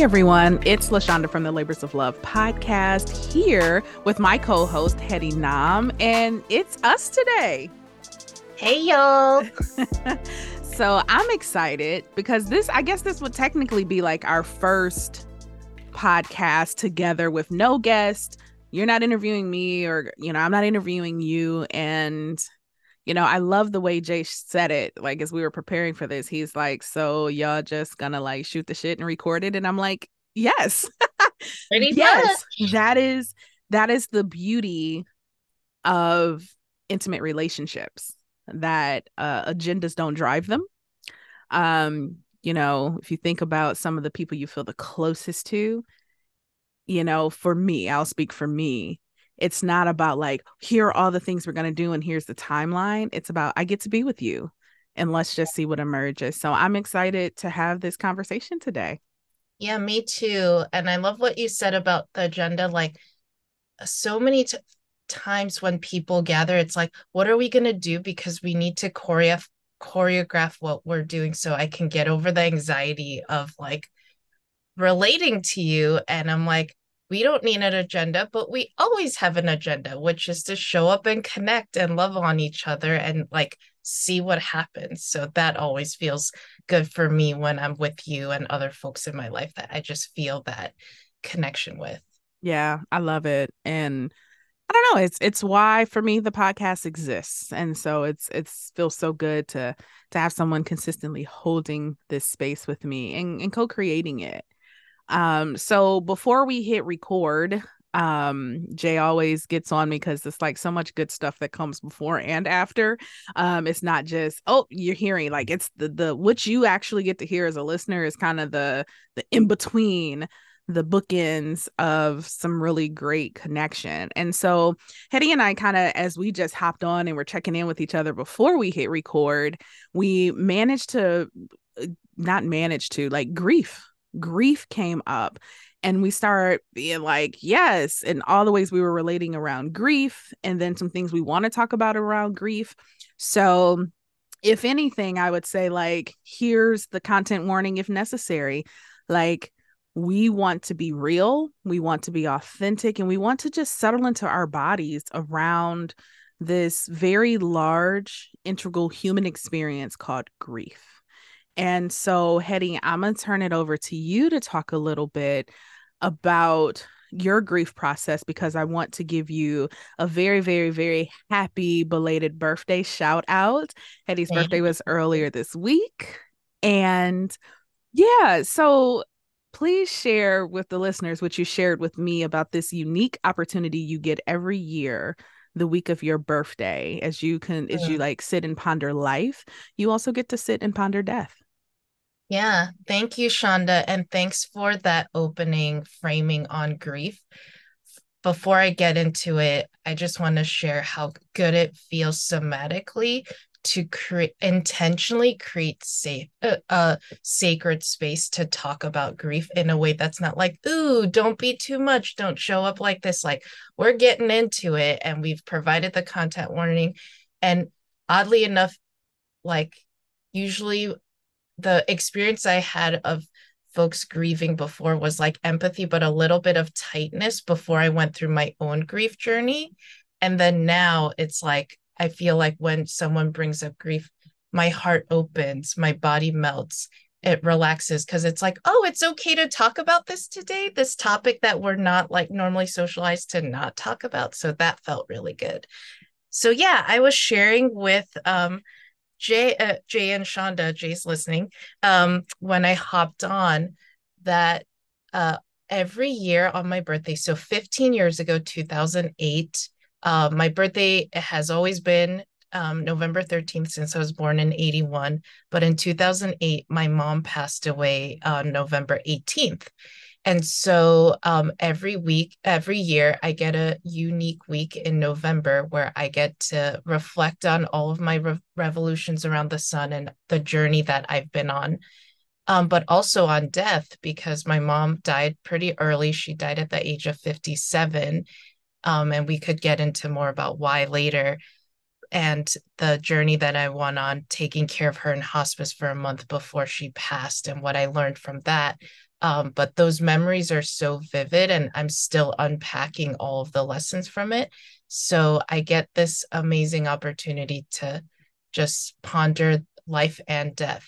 Hey everyone, it's LaShonda from the Labors of Love podcast here with my co host, Heddy Nam, and it's us today. Hey y'all. so I'm excited because this, I guess, this would technically be like our first podcast together with no guest. You're not interviewing me, or, you know, I'm not interviewing you. And you know, I love the way Jay said it. Like as we were preparing for this, he's like, "So y'all just gonna like shoot the shit and record it?" And I'm like, "Yes, yes, that is that is the beauty of intimate relationships that uh, agendas don't drive them. Um, you know, if you think about some of the people you feel the closest to, you know, for me, I'll speak for me it's not about like here are all the things we're going to do and here's the timeline. It's about i get to be with you and let's just see what emerges. So i'm excited to have this conversation today. Yeah me too. And i love what you said about the agenda like so many t- times when people gather it's like what are we going to do because we need to choreograph choreograph what we're doing so i can get over the anxiety of like relating to you? And i'm like we don't need an agenda, but we always have an agenda, which is to show up and connect and love on each other and like see what happens. So that always feels good for me when I'm with you and other folks in my life that I just feel that connection with. Yeah, I love it. And I don't know, it's it's why for me the podcast exists. And so it's it's feels so good to to have someone consistently holding this space with me and, and co-creating it. Um, so before we hit record, um jay always gets on me because it's like so much good stuff that comes before and after um it's not just oh you're hearing like it's the the what you actually get to hear as a listener is kind of the the in between the bookends of some really great connection. And so Heddy and I kind of as we just hopped on and we're checking in with each other before we hit record, we managed to uh, not manage to like grief grief came up and we start being like yes and all the ways we were relating around grief and then some things we want to talk about around grief. So if anything i would say like here's the content warning if necessary. Like we want to be real we want to be authentic and we want to just settle into our bodies around this very large integral human experience called grief and so, Heddy, I'm going to turn it over to you to talk a little bit about your grief process because I want to give you a very, very, very happy belated birthday shout out. Heddy's Thank birthday was earlier this week. And yeah, so please share with the listeners what you shared with me about this unique opportunity you get every year the week of your birthday as you can as you mm. like sit and ponder life you also get to sit and ponder death yeah, thank you, Shonda. And thanks for that opening framing on grief. Before I get into it, I just want to share how good it feels somatically to create intentionally create safe uh, a sacred space to talk about grief in a way that's not like ooh don't be too much don't show up like this like we're getting into it and we've provided the content warning and oddly enough like usually the experience I had of folks grieving before was like empathy, but a little bit of tightness before I went through my own grief journey. And then now it's like, I feel like when someone brings up grief, my heart opens, my body melts, it relaxes because it's like, oh, it's okay to talk about this today, this topic that we're not like normally socialized to not talk about. So that felt really good. So yeah, I was sharing with um Jay, uh, Jay and Shonda, Jay's listening. Um, when I hopped on, that uh, every year on my birthday, so 15 years ago, 2008, uh, my birthday has always been um, November 13th since I was born in 81. But in 2008, my mom passed away on November 18th. And so um, every week, every year, I get a unique week in November where I get to reflect on all of my re- revolutions around the sun and the journey that I've been on. Um, but also on death because my mom died pretty early. She died at the age of 57. Um, and we could get into more about why later and the journey that I went on taking care of her in hospice for a month before she passed and what I learned from that. Um, but those memories are so vivid and I'm still unpacking all of the lessons from it. So I get this amazing opportunity to just ponder life and death.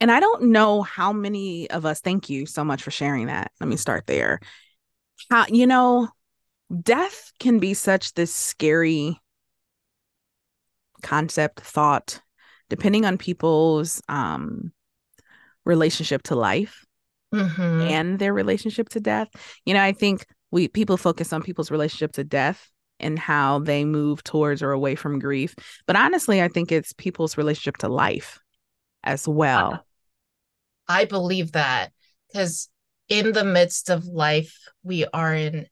And I don't know how many of us, thank you so much for sharing that. Let me start there. How, you know, death can be such this scary concept, thought, depending on people's um, relationship to life mm-hmm. and their relationship to death. You know, I think we people focus on people's relationship to death and how they move towards or away from grief. But honestly, I think it's people's relationship to life as well. I believe that because in the midst of life, we are in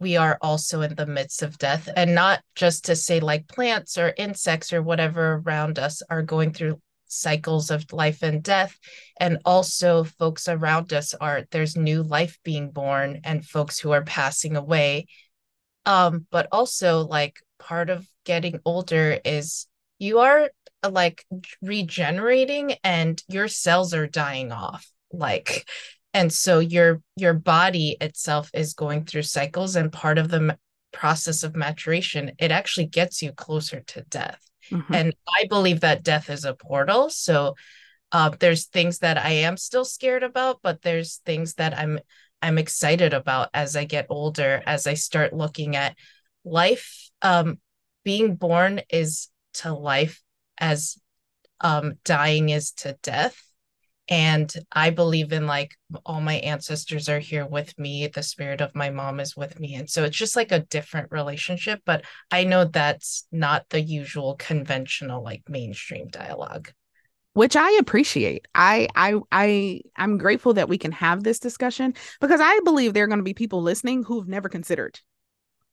we are also in the midst of death and not just to say like plants or insects or whatever around us are going through cycles of life and death. And also folks around us are there's new life being born and folks who are passing away. Um but also like part of getting older is you are like regenerating and your cells are dying off like and so your your body itself is going through cycles and part of the process of maturation it actually gets you closer to death mm-hmm. and i believe that death is a portal. So uh, there's things that i am still scared about but there's things that i'm i'm excited about as i get older as i start looking at life. Um, being born is to life as um, dying is to death and i believe in like all my ancestors are here with me. The spirit of my mom is with me. And so it's just like a different relationship but i know that's not the usual conventional like mainstream dialogue. Which i appreciate. I i i i'm grateful that we can have this discussion because i believe there are going to be people listening who've never considered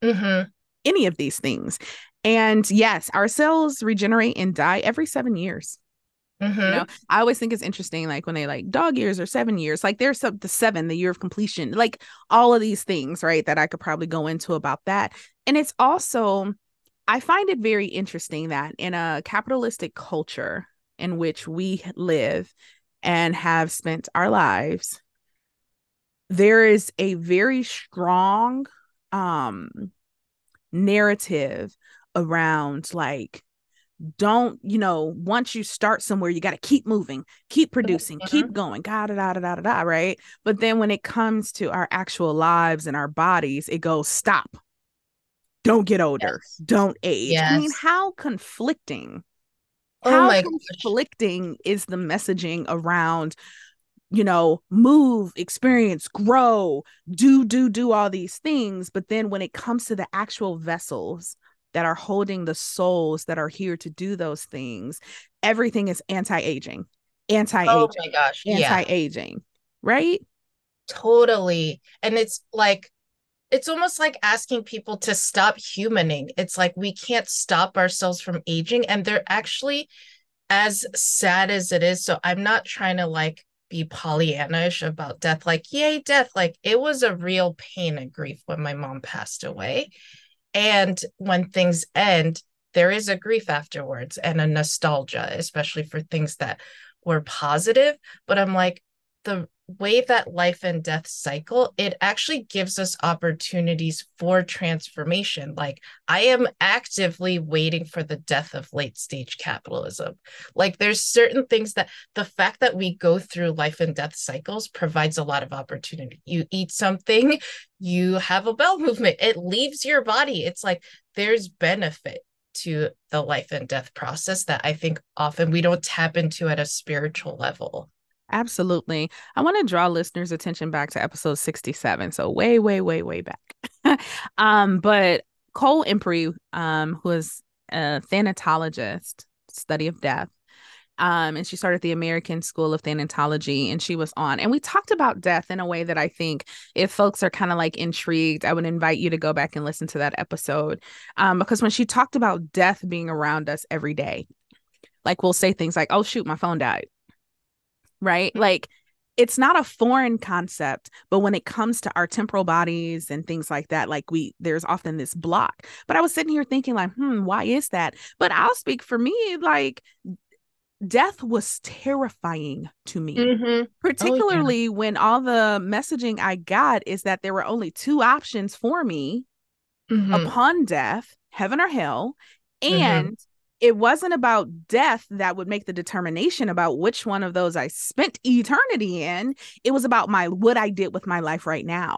mm-hmm. any of these things. And yes our cells regenerate and die every seven years Mm-hmm. You know, I always think it's interesting, like when they like dog years or seven years, like there's some the seven, the year of completion, like all of these things, right? That I could probably go into about that. And it's also, I find it very interesting that in a capitalistic culture in which we live and have spent our lives, there is a very strong um narrative around like don't you know once you start somewhere you got to keep moving keep producing mm-hmm. keep going da da da da da da right but then when it comes to our actual lives and our bodies it goes stop don't get older yes. don't age yes. i mean how conflicting oh how conflicting gosh. is the messaging around you know move experience grow do do do all these things but then when it comes to the actual vessels that are holding the souls that are here to do those things everything is anti-aging oh anti-aging oh my gosh anti-aging yeah. right totally and it's like it's almost like asking people to stop humaning it's like we can't stop ourselves from aging and they're actually as sad as it is so i'm not trying to like be Pollyannish about death, like, yay, death. Like, it was a real pain and grief when my mom passed away. And when things end, there is a grief afterwards and a nostalgia, especially for things that were positive. But I'm like, the way that life and death cycle, it actually gives us opportunities for transformation. Like, I am actively waiting for the death of late stage capitalism. Like, there's certain things that the fact that we go through life and death cycles provides a lot of opportunity. You eat something, you have a bowel movement, it leaves your body. It's like there's benefit to the life and death process that I think often we don't tap into at a spiritual level. Absolutely. I want to draw listeners' attention back to episode 67. So way, way, way, way back. um, but Cole Imperi, um, who is a thanatologist, study of death, um, and she started the American School of Thanatology, and she was on. And we talked about death in a way that I think if folks are kind of like intrigued, I would invite you to go back and listen to that episode. Um, because when she talked about death being around us every day, like we'll say things like, oh, shoot, my phone died. Right. Mm-hmm. Like it's not a foreign concept but when it comes to our temporal bodies and things like that like we there's often this block but i was sitting here thinking like hmm why is that but i'll speak for me like death was terrifying to me mm-hmm. particularly oh, yeah. when all the messaging i got is that there were only two options for me mm-hmm. upon death heaven or hell mm-hmm. and mm-hmm. It wasn't about death that would make the determination about which one of those i spent eternity in it was about my what i did with my life right now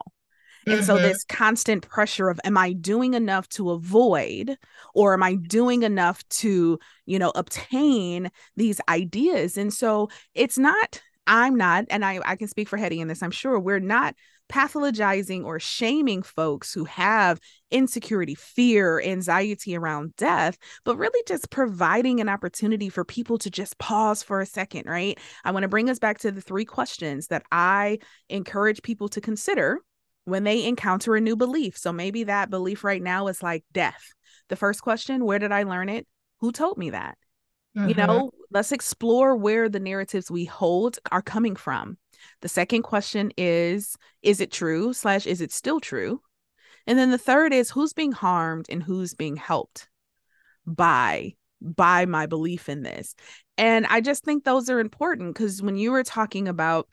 and mm-hmm. so this constant pressure of am I doing enough to avoid or am I doing enough to, you know, obtain these ideas? And so it's not I'm not, and I, I can speak for Heddy in this, I'm sure we're not pathologizing or shaming folks who have insecurity, fear, anxiety around death, but really just providing an opportunity for people to just pause for a second, right? I want to bring us back to the three questions that I encourage people to consider when they encounter a new belief. So maybe that belief right now is like death. The first question, where did I learn it? Who told me that? Mm-hmm. You know, let's explore where the narratives we hold are coming from. The second question is, is it true? Slash, is it still true? And then the third is who's being harmed and who's being helped by by my belief in this. And I just think those are important because when you were talking about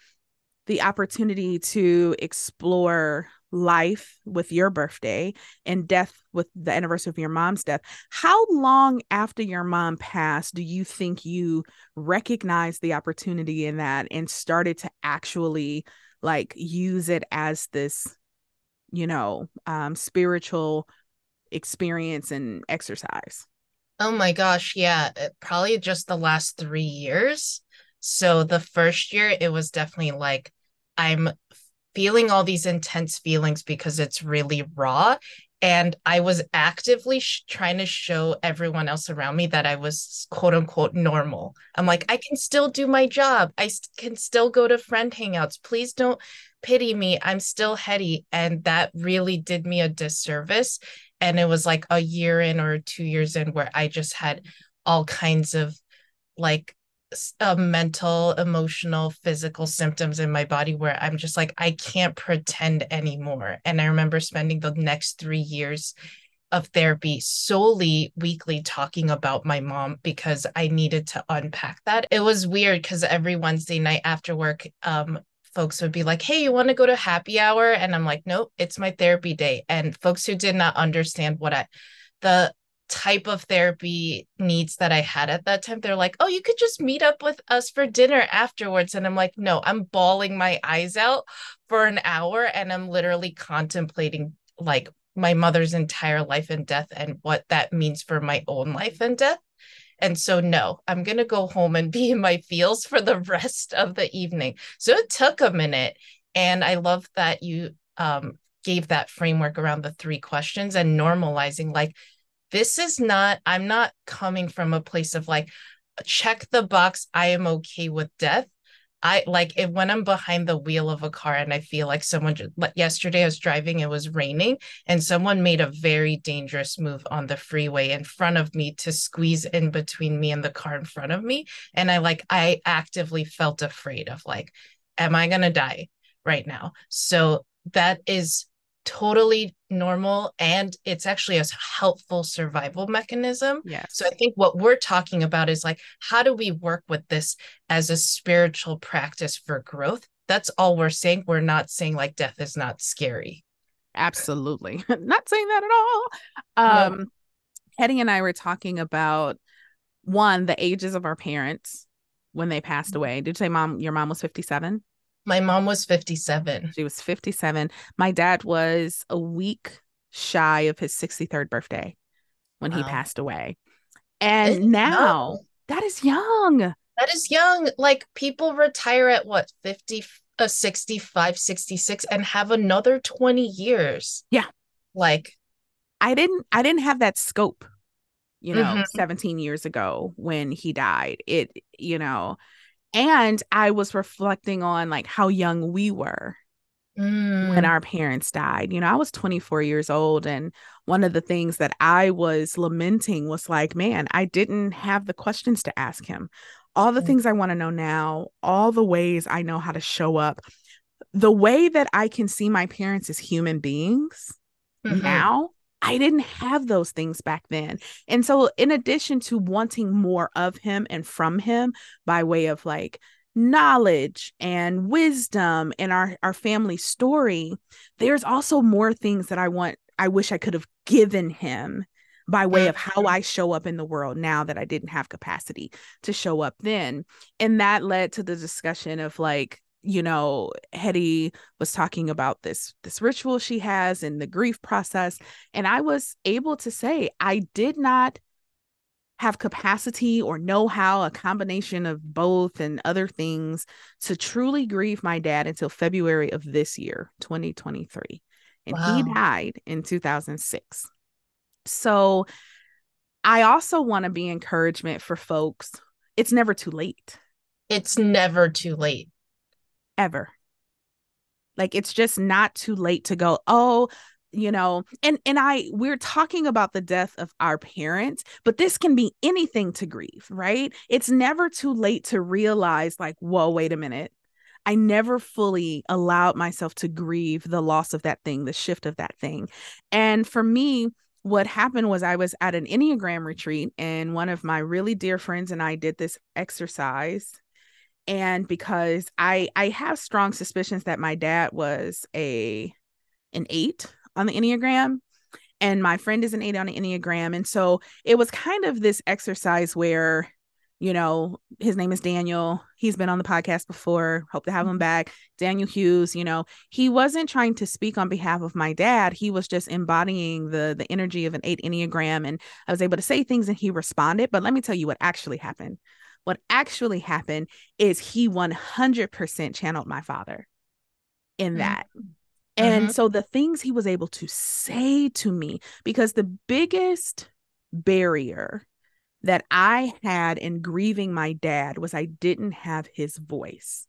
the opportunity to explore life with your birthday and death with the anniversary of your mom's death. How long after your mom passed do you think you recognized the opportunity in that and started to actually like use it as this you know um spiritual experience and exercise? Oh my gosh yeah probably just the last 3 years. So the first year it was definitely like I'm feeling all these intense feelings because it's really raw. And I was actively sh- trying to show everyone else around me that I was quote unquote normal. I'm like, I can still do my job. I st- can still go to friend hangouts. Please don't pity me. I'm still Heddy And that really did me a disservice. And it was like a year in or two years in where I just had all kinds of like uh, mental, emotional, physical symptoms in my body where I'm just like, I can't pretend anymore. And I remember spending the next three years of therapy solely weekly talking about my mom because I needed to unpack that. It was weird because every Wednesday night after work, um, folks would be like, Hey, you want to go to happy hour? And I'm like, Nope, it's my therapy day. And folks who did not understand what I, the type of therapy needs that I had at that time. They're like, oh, you could just meet up with us for dinner afterwards. And I'm like, no, I'm bawling my eyes out for an hour and I'm literally contemplating like my mother's entire life and death and what that means for my own life and death. And so, no, I'm going to go home and be in my feels for the rest of the evening. So it took a minute. And I love that you um, gave that framework around the three questions and normalizing like this is not i'm not coming from a place of like check the box i am okay with death. I like if when i'm behind the wheel of a car and i feel like someone yesterday i was driving it was raining and someone made a very dangerous move on the freeway in front of me to squeeze in between me and the car in front of me. And i like i actively felt afraid of like am i going to die right now? So that is totally normal and it's actually a helpful survival mechanism. Yes. So I think what we're talking about is like how do we work with this as a spiritual practice for growth? That's all we're saying. We're not saying like death is not scary. Absolutely. not saying that at all. Um no. Heddy and I were talking about one, the ages of our parents when they passed mm-hmm. away. Did you say mom your mom was 57? My mom was 57. She was 57. My dad was a week shy of his 63rd birthday when wow. he passed away. And it's now young. that is young. That is young. Like people retire at what, 50, uh, 65, 66 and have another 20 years. Yeah. Like I didn't I didn't have that scope, you know, Mhm. 17 years ago when he died. It, you know, and I was reflecting on like how young we were mm, when our parents died. You know, I was 24 years old and one of the things that I was lamenting was like, man, I didn't have the questions to ask him. All the Mm. things I want to know now, all the ways I know how to show up, the way that I can see my parents as human beings mhm. now I didn't have those things back then. And so in addition to wanting more of him and from him by way of like knowledge and wisdom and our our family story, there's also more things that I want I wish I could have given him by way of how. I show up in the world now that I didn't have capacity to show up then. And that led to the discussion of like you know heddy was talking about this this ritual she has and the grief process and i was able to say i did not have capacity or know how a combination of both and other things to truly grieve my dad until february of this year 2023 and he died in 2006 so i also want to be encouragement for folks. It's never too late. It's never too late. Ever. Like it's just not too late to go, oh, you know, and and I we're talking about the death of our parents, but this can be anything to grieve, right? It's never too late to realize like, whoa, wait a minute. I never fully allowed myself to grieve the loss of that thing, the shift of that thing. And for me, what happened was I was at an Enneagram retreat, and one of my really dear friends and I did this exercise and because i i have strong suspicions that my dad was a an eight on the enneagram and my friend is an eight on the enneagram and so it was kind of this exercise where you know his name is daniel. He's been on the podcast before. Hope to have him mm-hmm. back. Daniel hughes you know he wasn't trying to speak on behalf of my dad. He was just embodying the the energy of an eight enneagram and i was able to say things and he responded but let me tell you what actually happened what actually happened is he 100% channeled my father in Mhm. that. And Mhm. so the things he was able to say to me, because the biggest barrier that I had in grieving my dad was I didn't have his voice.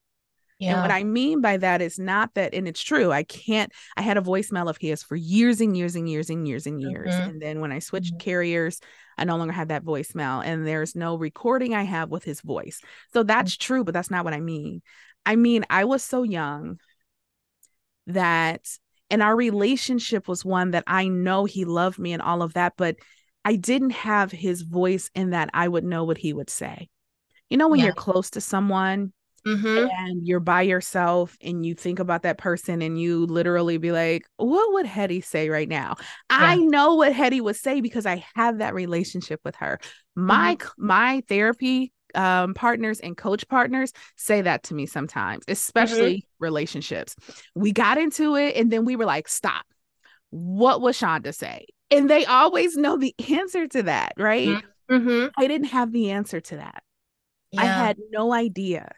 And what I mean by that is not that, and it's true, I can't, I had a voicemail of his for years and years and years and years and years. Mhm. And then when I switched Mhm. carriers, I no longer have that voicemail and there's no recording I have with his voice. So that's true, but that's not what I mean. I mean, I was so young that, and our relationship was one that I know he loved me and all of that, but I didn't have his voice in that I would know what he would say. You know, when Yeah. you're close to someone Mhm. and you're by yourself and you think about that person and you literally be like, what would Heddy say right now? I know what Heddy would say because I have that relationship with her. My my therapy um partners and coach partners say that to me sometimes, especially relationships. We got into it and then we were like, stop. What would Shonda say? And they always know the answer to that, right? Mhm. I didn't have the answer to that. I had no idea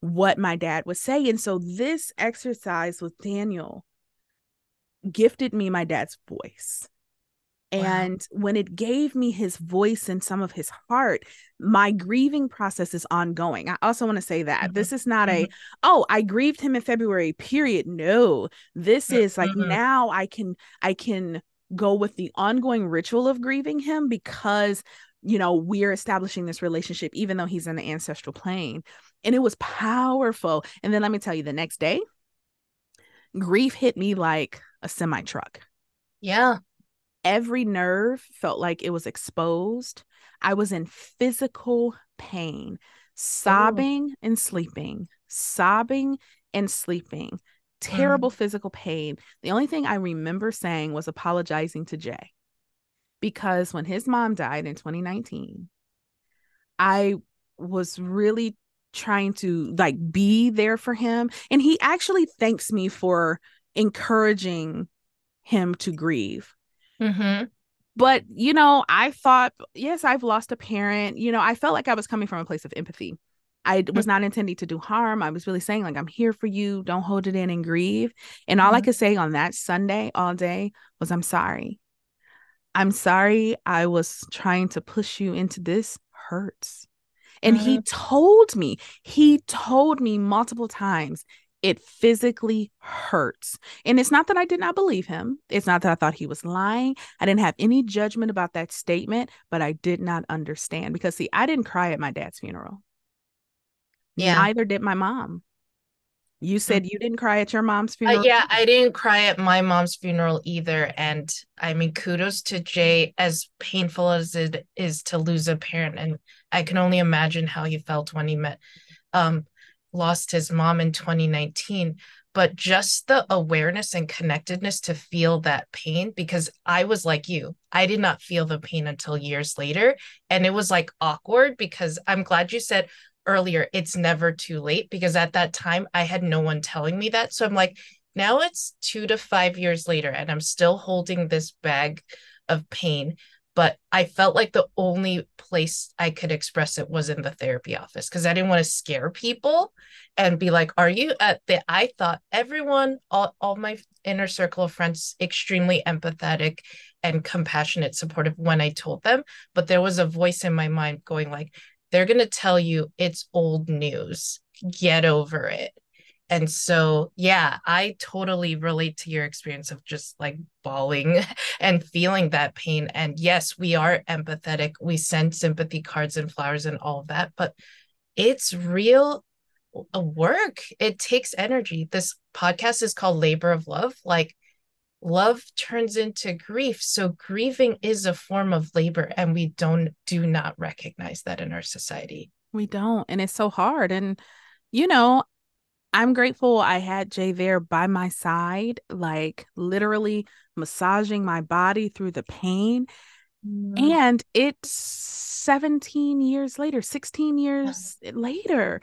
what my dad was saying. So this exercise with Daniel gifted me my dad's voice. Wow. And when it gave me his voice and some of his heart, my grieving process is ongoing. I also want to say that Mhm. this is not a, oh, I grieved him in February, period. No, this is like Mhm. now I can, I can go with the ongoing ritual of grieving him because, you know, we're establishing this relationship, even though he's in the ancestral plane. And it was powerful. And then let me tell you, the next day, grief hit me like a semi truck Yeah. every nerve felt like it was exposed. I was in physical pain, oh. sobbing and sleeping, sobbing and sleeping, mm-hmm. terrible physical pain. The only thing I remember saying was apologizing to Jay because when his mom died in 2019, I was really trying to like be there for him. And he actually thanks me for encouraging him to grieve Mhm. but you know, I thought, yes, I've lost a parent. You know, I felt like I was coming from a place of empathy. I was mm-hmm. not intending to do harm. I was really saying, like, I'm here for you. Don't hold it in and grieve. And all mm-hmm. I could say on that Sunday all day was, I'm sorry. I'm sorry I was trying to push you into this hurts. And mm-hmm. he told me, he told me multiple times, it physically hurts. And it's not that I did not believe him. It's not that I thought he was lying. I didn't have any judgment about that statement, but I did not understand because, see, I didn't cry at my dad's funeral. Yeah. Neither did my mom. You said you didn't cry at your mom's uh, funeral? Uh, yeah, I didn't cry at my mom's funeral either. And I mean, kudos to Jay, as painful as it is to lose a parent. And I can only imagine how he felt when he met um lost his mom in 2019 but just the awareness and connectedness to feel that pain because I was like you. I did not feel the pain until years later. And it was like awkward because I'm glad you said earlier it's never too late because at that time I had no one telling me that. So I'm like, now it's two to five years later and I'm still holding this bag of pain but I felt like the only place I could express it was in the therapy office because I didn't want to scare people and be like, Are you at the? I thought everyone, all, all my inner circle of friends, extremely empathetic and compassionate, supportive when I told them. But there was a voice in my mind going, like, they're going to tell you it's old news. Get over it. And so yeah i totally relate to your experience of just like bawling and feeling that pain. And yes we are empathetic. We send sympathy cards and flowers and all of that but it's real a work. It takes energy. This podcast is called labor of love. Like love turns into grief so grieving is a form of labor and we don't do not recognize that in our society we don't and it's so hard and you know I'm grateful I had Jay there by my side, like literally massaging my body through the pain. Mm. And it's 17 years later, 16 years later.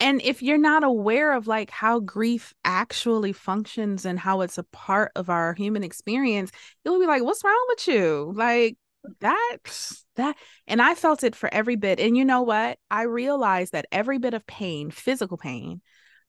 And if you're not aware of like how grief actually functions and how it's a part of our human experience, you'll be like, what's wrong with you? Like, that that and i felt it for every bit and you know what i realized that every bit of pain physical pain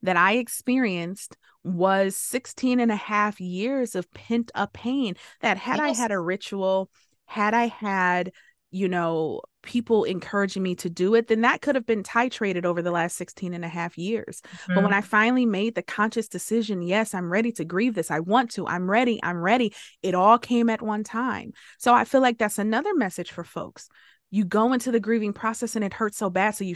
that I experienced was 16 and a half years of pent up pain that had yes. I had a ritual, had I had, you know, people encouraging me to do it, then that could have been titrated over the last 16 and a half years. Mm-hmm. But when mm-hmm. I finally made the conscious decision, yes, I'm ready to grieve this. I want to. I'm ready. I'm ready. It all came at one time. So I feel like that's another message for folks. You go into the grieving process and it hurts so bad. So you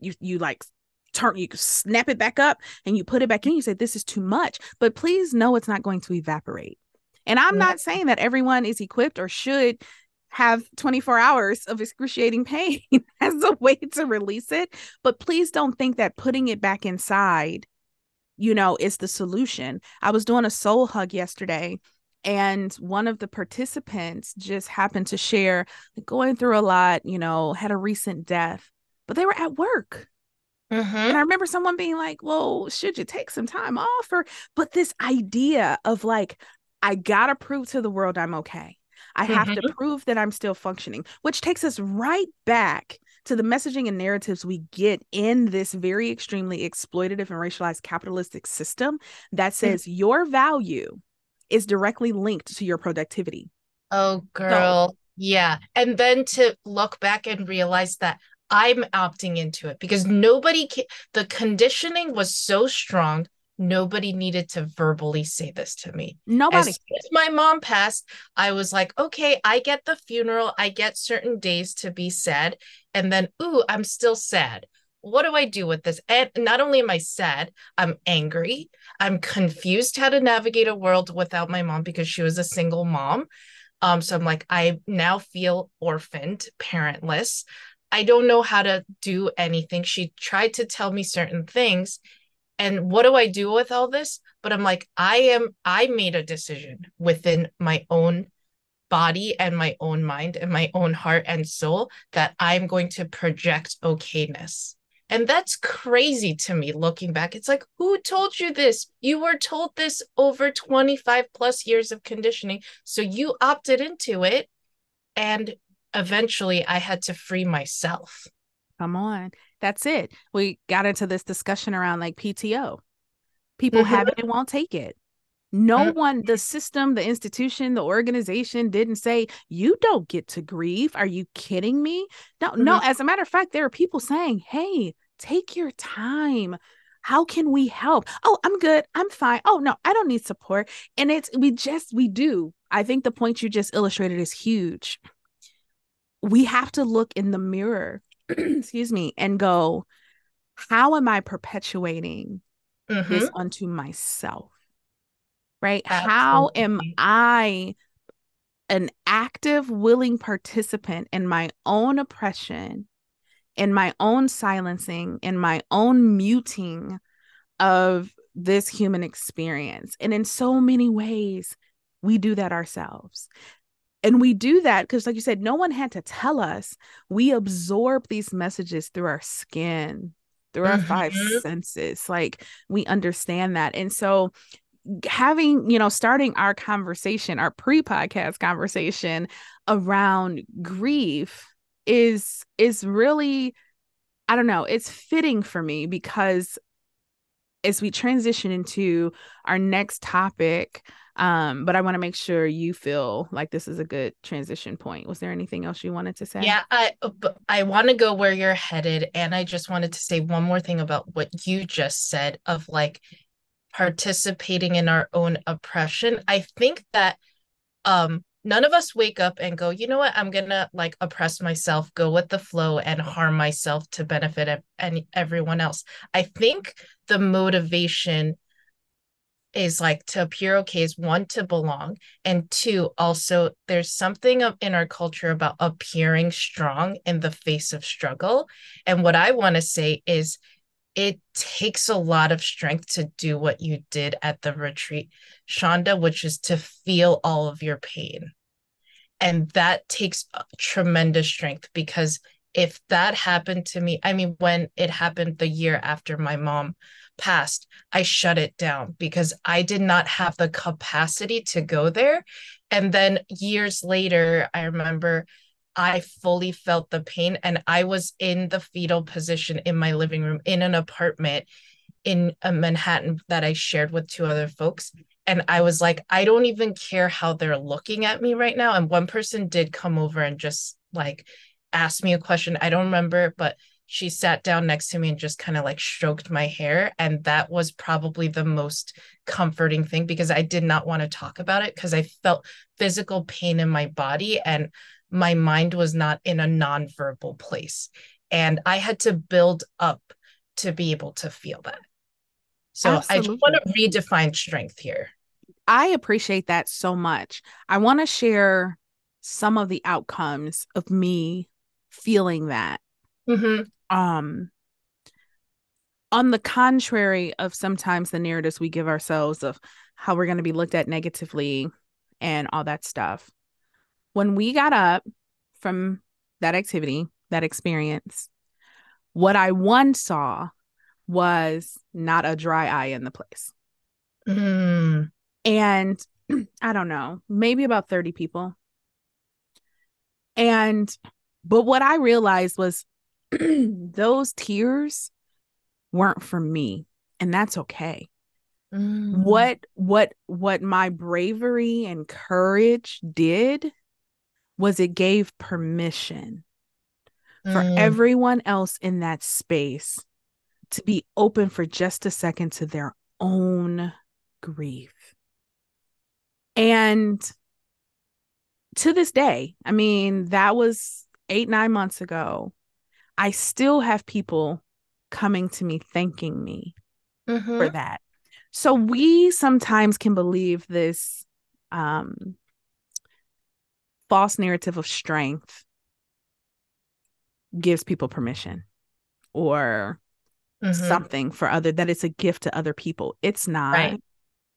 you you like turn you snap it back up and you put it back in you say this is too much but please know it's not going to evaporate and i'm not saying that everyone is equipped or should have 24 hours of excruciating pain as a way to release it but please don't think that putting it back inside you know is the solution i was doing a soul hug yesterday and one of the participants just happened to share going through a lot you know had a recent death but they were at work Mm-hmm. And I remember someone being like, well, should you take some time off? Or, but this idea of like, I gotta prove to the world I'm okay. I have mm-hmm. to prove that I'm still functioning, which takes us right back to the messaging and narratives we get in this very extremely exploitative and racialized capitalistic system that mm. says mm-hmm. your value is directly linked to your productivity. Oh, girl. So, yeah. And then to look back and realize that I'm opting into it because nobody can, the conditioning was so strong nobody needed to verbally say this to me. Nobody. As, as my mom passed, I was like, okay, I get the funeral, I get certain days to be sad, and then ooh, I'm still sad. What do I do with this? And not only am I sad, I'm angry. I'm confused how to navigate a world without my mom because she was a single mom. Um, so I'm like, I now feel orphaned, parentless. I don't know how to do anything. She tried to tell me certain things. And what do I do with all this? But I'm like, I am, I made a decision within my own body and my own mind and my own heart and soul that I'm going to project okayness. And that's crazy to me looking back. It's like, who told you this? You were told this over 25 plus years of conditioning. So you opted into it and eventually I had to free myself. Come on. That's it. We got into this discussion around like PTO. People mm-hmm. have it and won't take it. No mm-hmm. one, the system, the institution, the organization didn't say, you don't get to grieve. Are you kidding me? No, mm-hmm. no. As a matter of fact, there are people saying, hey, take your time. How can we help? Oh, I'm good. I'm fine. Oh, no, I don't need support. And it's, we just, we do. I think the point you just illustrated is huge. We have to look in the mirror, excuse me, and go, how am I perpetuating mm-hmm. this unto myself? Right? Absolutely. How am I an active, willing participant in my own oppression, in my own silencing, in my own muting of this human experience? And in so many ways, we do that ourselves. And we do that because, like you said, no one had to tell us. We absorb these messages through our skin, through our mm-hmm. five senses. Like we understand that. And so having, you know, starting our conversation, our pre-podcast conversation around grief is is really I don't know, it's fitting for me because as we transition into our next topic, um, but I want to make sure you feel like this is a good transition point. Was there anything else you wanted to say? Yeah, I uh, I want to go where you're headed, and I just wanted to say one more thing about what you just said of like participating in our own oppression. I think that um none of us wake up and go, you know what, I'm gonna like oppress myself, go with the flow, and harm myself to benefit any everyone else. I think the motivation is like to appear okay is one to belong and two also there's something of in our culture about appearing strong in the face of struggle and what i want to say is it takes a lot of strength to do what you did at the retreat shonda which is to feel all of your pain and that takes uh, tremendous strength because if that happened to me i mean when it happened the year after my mom passed, I shut it down because I did not have the capacity to go there. And then years later, I remember I fully felt the pain and I was in the fetal position in my living room in an apartment in Manhattan that I shared with two other folks. And I was like, I don't even care how they're looking at me right now. And one person did come over and just like ask me a question. I don't remember, but she sat down next to me and just kind of like stroked my hair. And that was probably the most comforting thing because I did not want to talk about it because I felt physical pain in my body and my mind was not in a nonverbal place. And I had to build up to be able to feel that. So Absolutely. I want to redefine strength here. I appreciate that so much. I want to share some of the outcomes of me feeling that. Mm-hmm um on the contrary of sometimes the narratives we give ourselves of how we're going to be looked at negatively and all that stuff. When we got up from that activity that experience what i once saw was not a dry eye in the place. Mm. and i don't know maybe about 30 people. And but what i realized was those tears weren't for me and that's okay mm. what what what my bravery and courage did was it gave permission mm. for everyone else in that space to be open for just a second to their own grief and to this day i mean that was eight nine months ago I still have people coming to me thanking me mm-hmm. for that. So we sometimes can believe this um, false narrative of strength gives people permission or mm-hmm. something for other that it's a gift to other people. It's not. Right.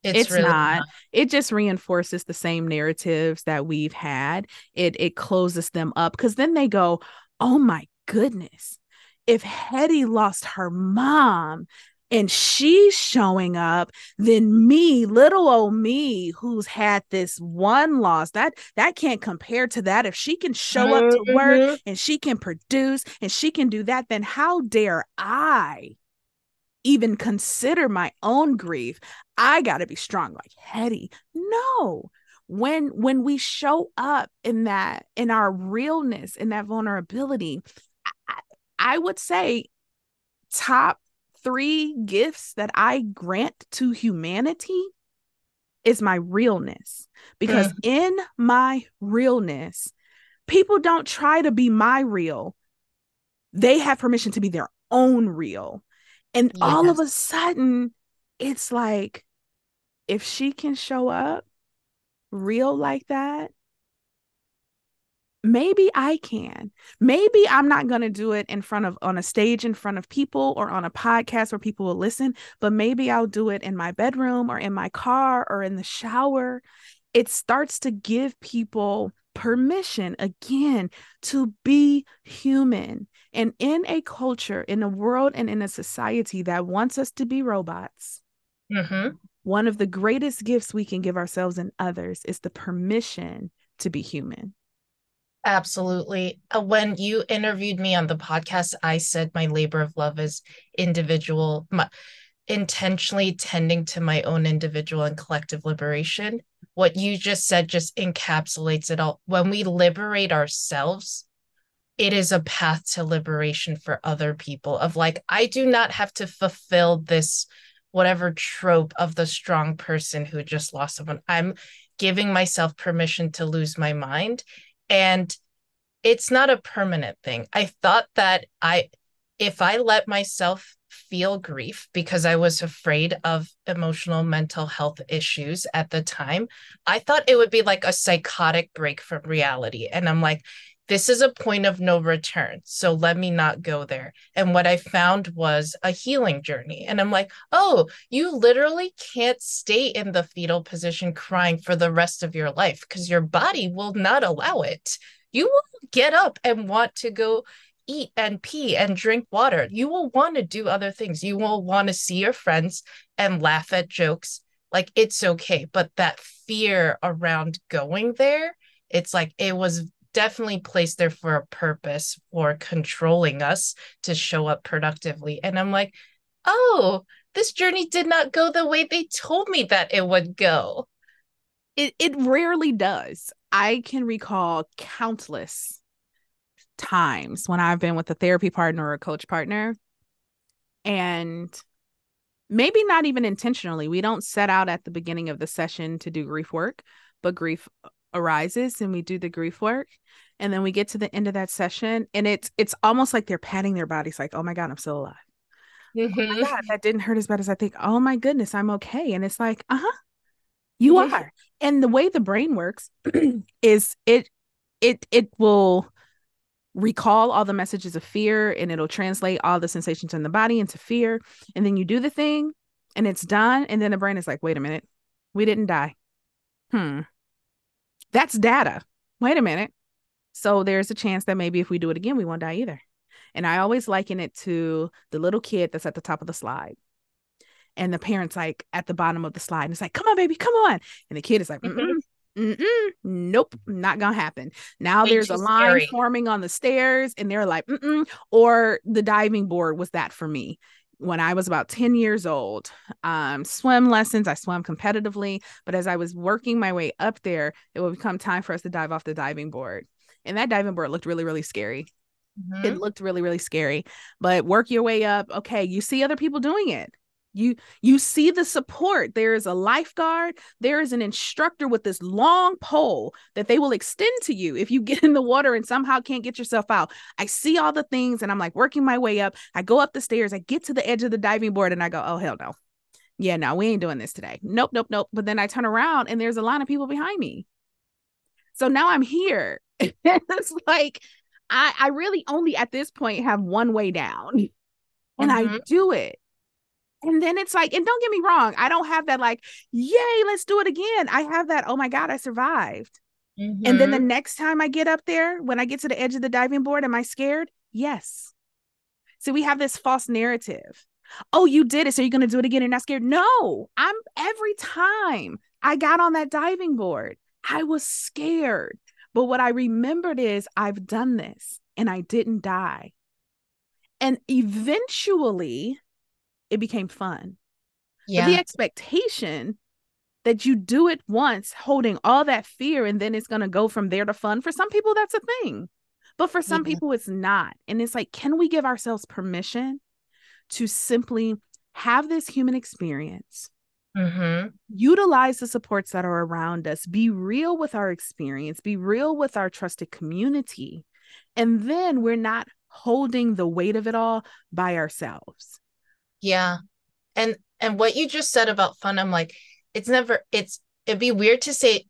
It's, it's really not. not. It just reinforces the same narratives that we've had. It it closes them up because then they go, "Oh my goodness, if Heddy lost her mom, and she's showing up then me little old me who's had this one loss that that can't compare to that. If she can show up to work mm-hmm. and she can produce and she can do that then how dare i even consider my own grief? I got to be strong like heddy. No. When when we show up in that in our realness in that vulnerability I, would say top three gifts that I grant to humanity is my realness. Because mm. in my realness, people don't try to be my real, they have permission to be their own real. And yes. all of a sudden, it's like, if she can show up real like that, maybe I can. Maybe I'm not going to do it in front of on a stage in front of people or on a podcast where people will listen, but maybe I'll do it in my bedroom or in my car or in the shower. It starts to give people permission again to be human. And in a culture, in a world, and in a society that wants us to be robots, mm-hmm. one of the greatest gifts we can give ourselves and others is the permission to be human. Absolutely. Uh, when you interviewed me on the podcast, I said my labor of love is individual, my, intentionally tending to my own individual and collective liberation. What you just said just encapsulates it all. When we liberate ourselves, it is a path to liberation for other people of like i do not have to fulfill this whatever trope of the strong person who just lost someone i'm giving myself permission to lose my mind and it's not a permanent thing. I thought that i if i let myself feel grief because i was afraid of emotional mental health issues at the time i thought it would be like a psychotic break from reality. And i'm like this is a point of no return. So let me not go there. And what I found was a healing journey. And I'm like, oh, you literally can't stay in the fetal position crying for the rest of your life because your body will not allow it. You will get up and want to go eat and pee and drink water. You will want to do other things. You will want to see your friends and laugh at jokes. Like it's okay. But that fear around going there, it's like it was definitely placed there for a purpose for controlling us to show up productively. And I'm like, oh, this journey did not go the way they told me that it would go. It it rarely does. I can recall countless times when I've been with a therapy partner or a coach partner and maybe not even intentionally. We don't set out at the beginning of the session to do grief work, but grief arises and we do the grief work and then we get to the end of that session and it's it's almost like they're patting their bodies like oh my god i'm still alive. Mm-hmm. oh mm-hmm. god that didn't hurt as bad as i think. Oh my goodness i'm okay. And it's like uh-huh. You mm-hmm. are. And the way the brain works is it it it will recall all the messages of fear and it'll translate all the sensations in the body into fear and then you do the thing and it's done and then the brain is like wait a minute. We didn't die. Hmm that's data. Wait a minute. So there's a chance that maybe if we do it again, we won't die either. And I always liken it to the little kid that's at the top of the slide. And the parent's like at the bottom of the slide. And it's like, come on, baby, come on. And the kid is like, mm-mm, mm-mm, nope, not gonna happen. Now Way there's a line scary. forming on the stairs, and they're like, mm or the diving board was that for me when I was about 10 years old, um, swim lessons. I swam competitively, but as I was working my way up there, it would become time for us to dive off the diving board. And that diving board looked really, really scary. Mm-hmm. It looked really, really scary. But work your way up. Okay, you see other people doing it you you see the support. There is a lifeguard. There is an instructor with this long pole that they will extend to you if you get in the water and somehow can't get yourself out. I see all the things and i'm like working my way up. I go up the stairs. I get to the edge of the diving board and i go oh hell no. Yeah no we ain't doing this today. Nope nope nope. But then i turn around and there's a line of people behind me. So now i'm here. It's like i i really only at this point have one way down. And mm-hmm. i do it and then it's like, and don't get me wrong, I don't have that like, yay, let's do it again. I have that, oh my God, I survived. Mm-hmm. And then the mm-hmm. next time I get up there, when I get to the edge of the diving board, am I scared? Yes. So we have this false narrative Oh, you did it. So you're going to do it again and not scared? No, I'm every time I got on that diving board, I was scared. But what I remembered is I've done this and I didn't die. And eventually it became fun. Yeah. But the expectation that you do it once, holding all that fear, and then it's going to go from there to fun. For some people, that's a thing. But for some yeah. people, it's not. And it's like, can we give ourselves permission to simply have this human experience? Mm-hmm. Utilize the supports that are around us, be real with our experience, be real with our trusted community. And then we're not holding the weight of it all by ourselves. Yeah. And and what you just said about fun, I'm like, it's never it's it'd be weird to say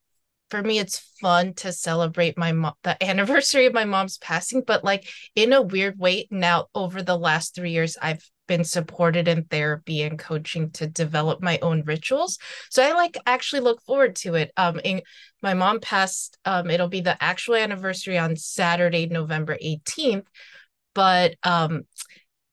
for me it's fun to celebrate my mom the anniversary of my mom's passing but like in a weird way now over the last three years i've been supported in therapy and coaching to develop my own rituals so i like actually look forward to it um in, my mom passed um it'll be the actual anniversary on saturday november 18th but um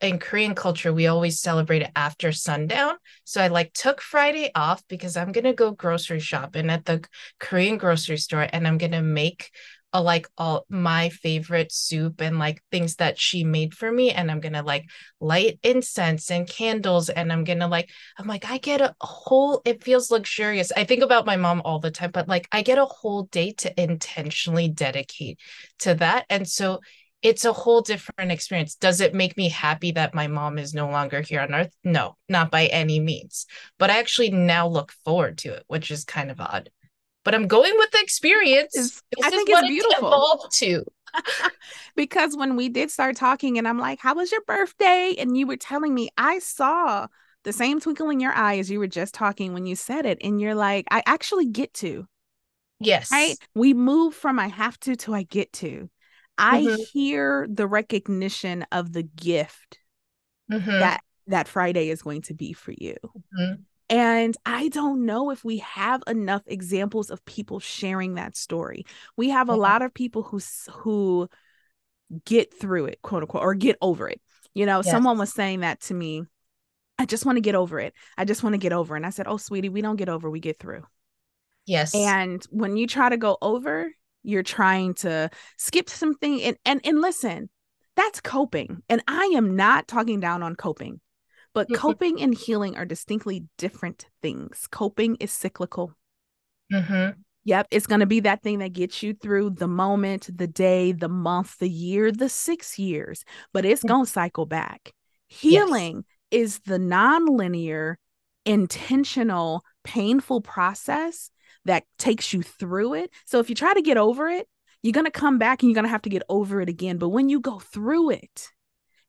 in Korean culture, we always celebrate it after sundown. So I like took Friday off because I'm gonna go grocery shopping at the Korean grocery store and I'm gonna make a like all my favorite soup and like things that she made for me. And I'm gonna like light incense and candles. And I'm gonna like, I'm like, I get a whole, it feels luxurious. I think about my mom all the time, but like I get a whole day to intentionally dedicate to that. And so it's a whole different experience. Does it make me happy that my mom is no longer here on earth? No, not by any means. But I actually now look forward to it, which is kind of odd. But I'm going with the experience. This I think it's beautiful. It to. because when we did start talking, and I'm like, "How was your birthday?" and you were telling me, I saw the same twinkle in your eye as you were just talking when you said it, and you're like, "I actually get to." Yes. Right. We move from I have to to I get to. I mm-hmm. hear the recognition of the gift mm-hmm. that that Friday is going to be for you. Mm-hmm. And I don't know if we have enough examples of people sharing that story. We have a lot of people who who get through it, quote unquote, or get over it. You know, yes. someone was saying that to me. I just want to get over it. I just want to get over. And I said, "Oh, sweetie, we don't get over, we get through." Yes. And when you try to go over, you're trying to skip something and and and listen that's coping and i am not talking down on coping but mm-hmm. coping and healing are distinctly different things coping is cyclical mm-hmm. yep it's going to be that thing that gets you through the moment the day the month the year the six years but it's mm-hmm. going to cycle back healing yes. is the non-linear intentional painful process that takes you through it. So if you try to get over it, you're going to come back and you're going to have to get over it again. But when you go through it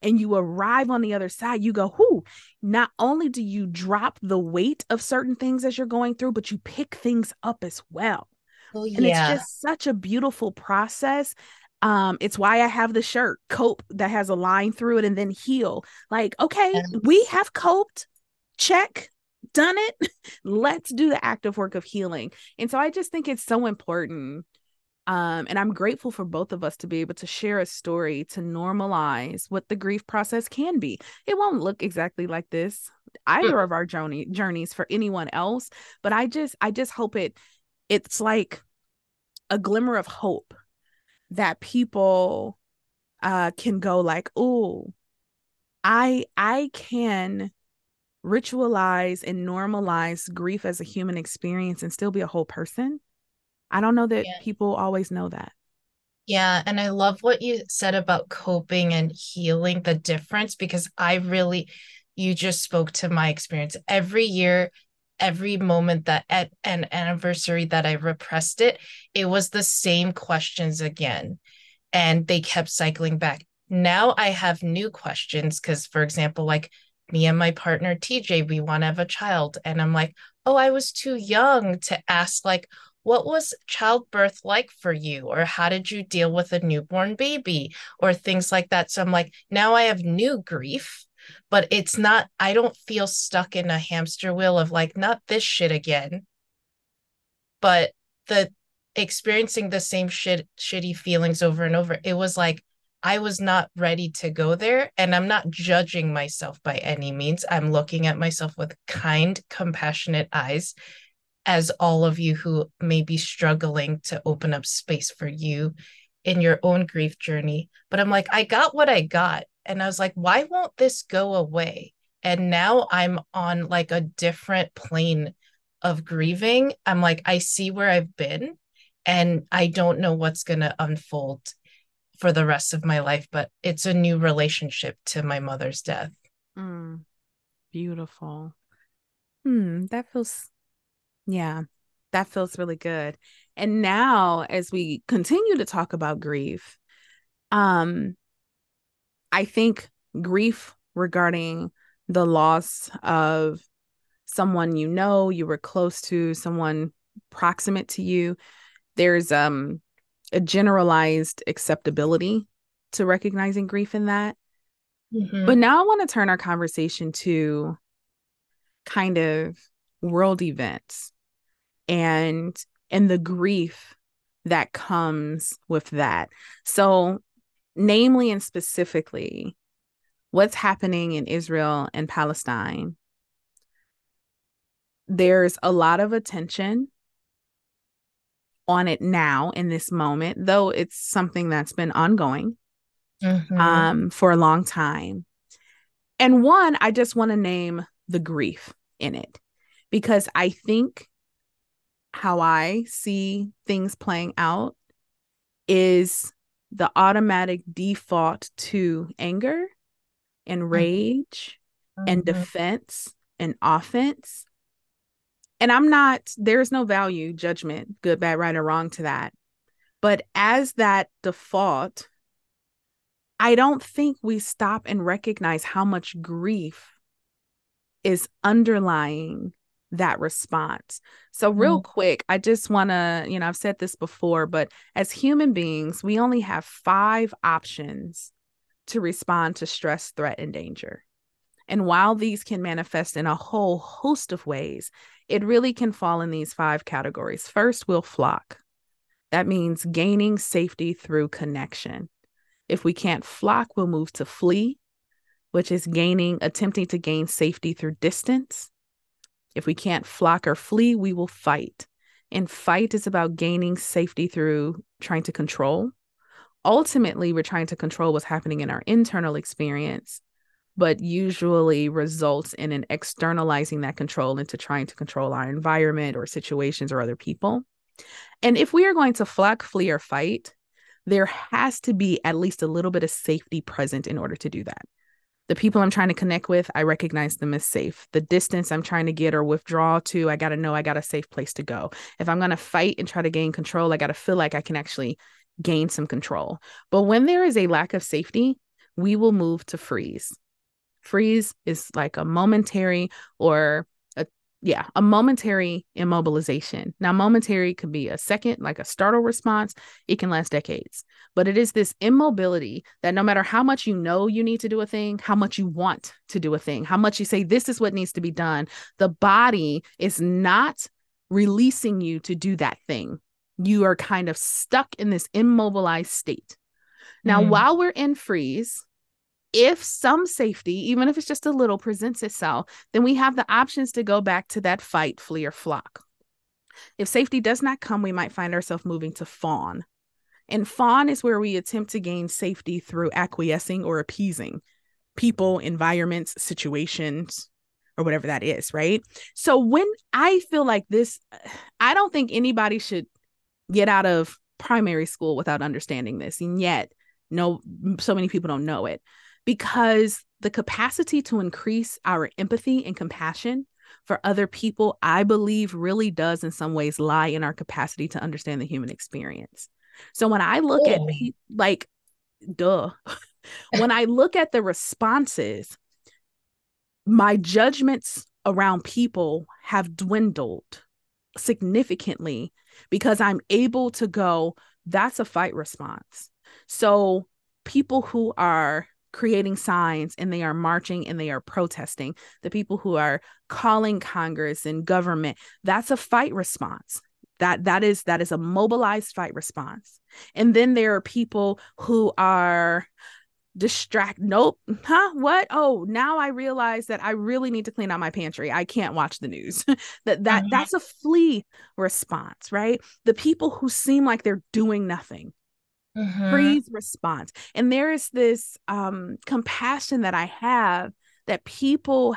and you arrive on the other side, you go, whoo, not only do you drop the weight of certain things as you're going through, but you pick things up as well. Oh, yeah. And it's just such a beautiful process. Um, it's why I have the shirt cope that has a line through it and then heal. Like, okay, yes. we have coped. Check done it. Let's do the active work of healing. And so I just think it's so important. Um, and I'm grateful for both of us to be able to share a story to normalize what the grief process can be. It won't look exactly like this either mm. of our journey journeys for anyone else, but I just I just hope it it's like a glimmer of hope that people uh can go like, "Oh, I I can ritualize and normalize grief as a human experience and still be a whole person. I don't know that yeah. people always know that. Yeah. And I love what you said about coping and healing the difference because I really, you just spoke to my experience. Every year, every moment that at an anniversary that I repressed it, it was the same questions again. And they kept cycling back. Now I have new questions because, for example, like me and my partner TJ, we want to have a child. And I'm like, oh, I was too young to ask, like, what was childbirth like for you? Or how did you deal with a newborn baby? Or things like that. So I'm like, now I have new grief, but it's not, I don't feel stuck in a hamster wheel of like, not this shit again. But the experiencing the same shit, shitty feelings over and over, it was like, I was not ready to go there. And I'm not judging myself by any means. I'm looking at myself with kind, compassionate eyes, as all of you who may be struggling to open up space for you in your own grief journey. But I'm like, I got what I got. And I was like, why won't this go away? And now I'm on like a different plane of grieving. I'm like, I see where I've been and I don't know what's going to unfold for the rest of my life, but it's a new relationship to my mother's death. Mm, beautiful. Hmm, that feels, yeah, that feels really good. And now, as we continue to talk about grief, um, I think grief regarding the loss of someone you know, you were close to, someone proximate to you, there's um a generalized acceptability to recognizing grief in that. Mm-hmm. But now I want to turn our conversation to kind of world events and and the grief that comes with that. So namely and specifically what's happening in Israel and Palestine. There's a lot of attention on it now in this moment, though it's something that's been ongoing mm-hmm. um, for a long time. And one, I just want to name the grief in it because I think how I see things playing out is the automatic default to anger and mm-hmm. rage mm-hmm. and defense and offense and I'm not, there's no value, judgment, good, bad, right, or wrong to that. But as that default, I don't think we stop and recognize how much grief is underlying that response. So, real mm. quick, I just want to, you know, I've said this before, but as human beings, we only have five options to respond to stress, threat, and danger. And while these can manifest in a whole host of ways, it really can fall in these five categories. First, we'll flock. That means gaining safety through connection. If we can't flock, we'll move to flee, which is gaining, attempting to gain safety through distance. If we can't flock or flee, we will fight. And fight is about gaining safety through trying to control. Ultimately, we're trying to control what's happening in our internal experience but usually results in an externalizing that control into trying to control our environment or situations or other people. And if we are going to flock, flee, or fight, there has to be at least a little bit of safety present in order to do that. The people I'm trying to connect with, I recognize them as safe. The distance I'm trying to get or withdraw to, I got to know I got a safe place to go. If I'm going to fight and try to gain control, I got to feel like I can actually gain some control. But when there is a lack of safety, we will move to freeze freeze is like a momentary or a yeah, a momentary immobilization. Now momentary could be a second like a startle response, it can last decades. But it is this immobility that no matter how much you know you need to do a thing, how much you want to do a thing, how much you say this is what needs to be done, the body is not releasing you to do that thing. You are kind of stuck in this immobilized state. Now, mm. while we're in freeze, if some safety, even if it's just a little, presents itself, then we have the options to go back to that fight, flee, or flock. If safety does not come, we might find ourselves moving to fawn. And fawn is where we attempt to gain safety through acquiescing or appeasing people, environments, situations, or whatever that is, right? So when I feel like this, I don't think anybody should get out of primary school without understanding this. And yet, no, so many people don't know it because the capacity to increase our empathy and compassion for other people, I believe, really does in some ways lie in our capacity to understand the human experience. So when I look at oh. pe- like, duh, when I look at the responses, my judgments around people have dwindled significantly because I'm able to go, that's a fight response. So people who are creating signs and they are marching and they are protesting. The people who are calling Congress and government, that's a fight response. that that is that is a mobilized fight response and then there are people who are distract nope huh what oh now i realize that i really need to clean out my pantry i can't watch the news that that mm-hmm. that's a flee response right the people who seem like they're doing nothing mm-hmm. freeze response. And there is this um compassion that i have that people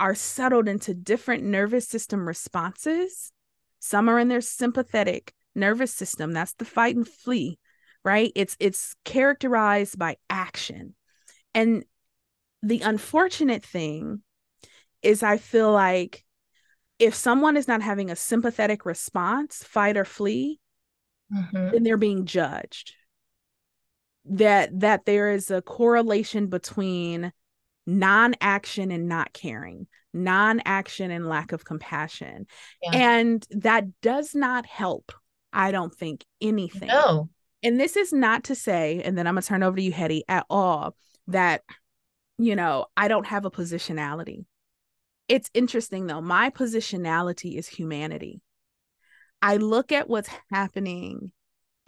are settled into different nervous system responses. Some are in their sympathetic nervous system. That's the fight and flee right? It's it's characterized by action. And the unfortunate thing is i feel like if someone is not having a sympathetic response fight or flee mm-hmm. then they're being judged that that there is a correlation between non-action and not caring non-action and lack of compassion yeah. and that does not help i don't think anything no and this is not to say, and then I'm gonna turn over to you, Heddy, at all, that you know, I don't have a positionality. It's interesting though. My positionality is humanity. I look at what's happening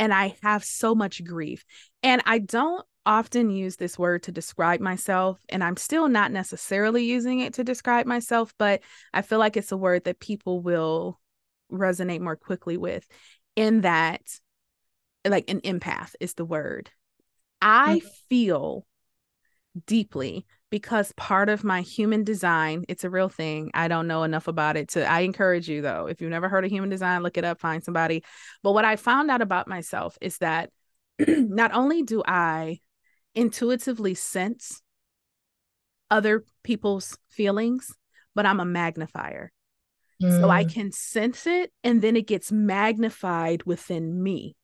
and I have so much grief. And I don't often use this word to describe myself, and I'm still not necessarily using it to describe myself, but I feel like it's a word that people will resonate more quickly with, in that like an empath is the word. I mm-hmm. feel deeply because part of my human design, it's a real thing. I don't know enough about it to I encourage you though. If you've never heard of human design, look it up, find somebody. But what I found out about myself is that not only do I intuitively sense other people's feelings, but I'm a magnifier. Mm. So I mm. can sense it and then it gets magnified within me.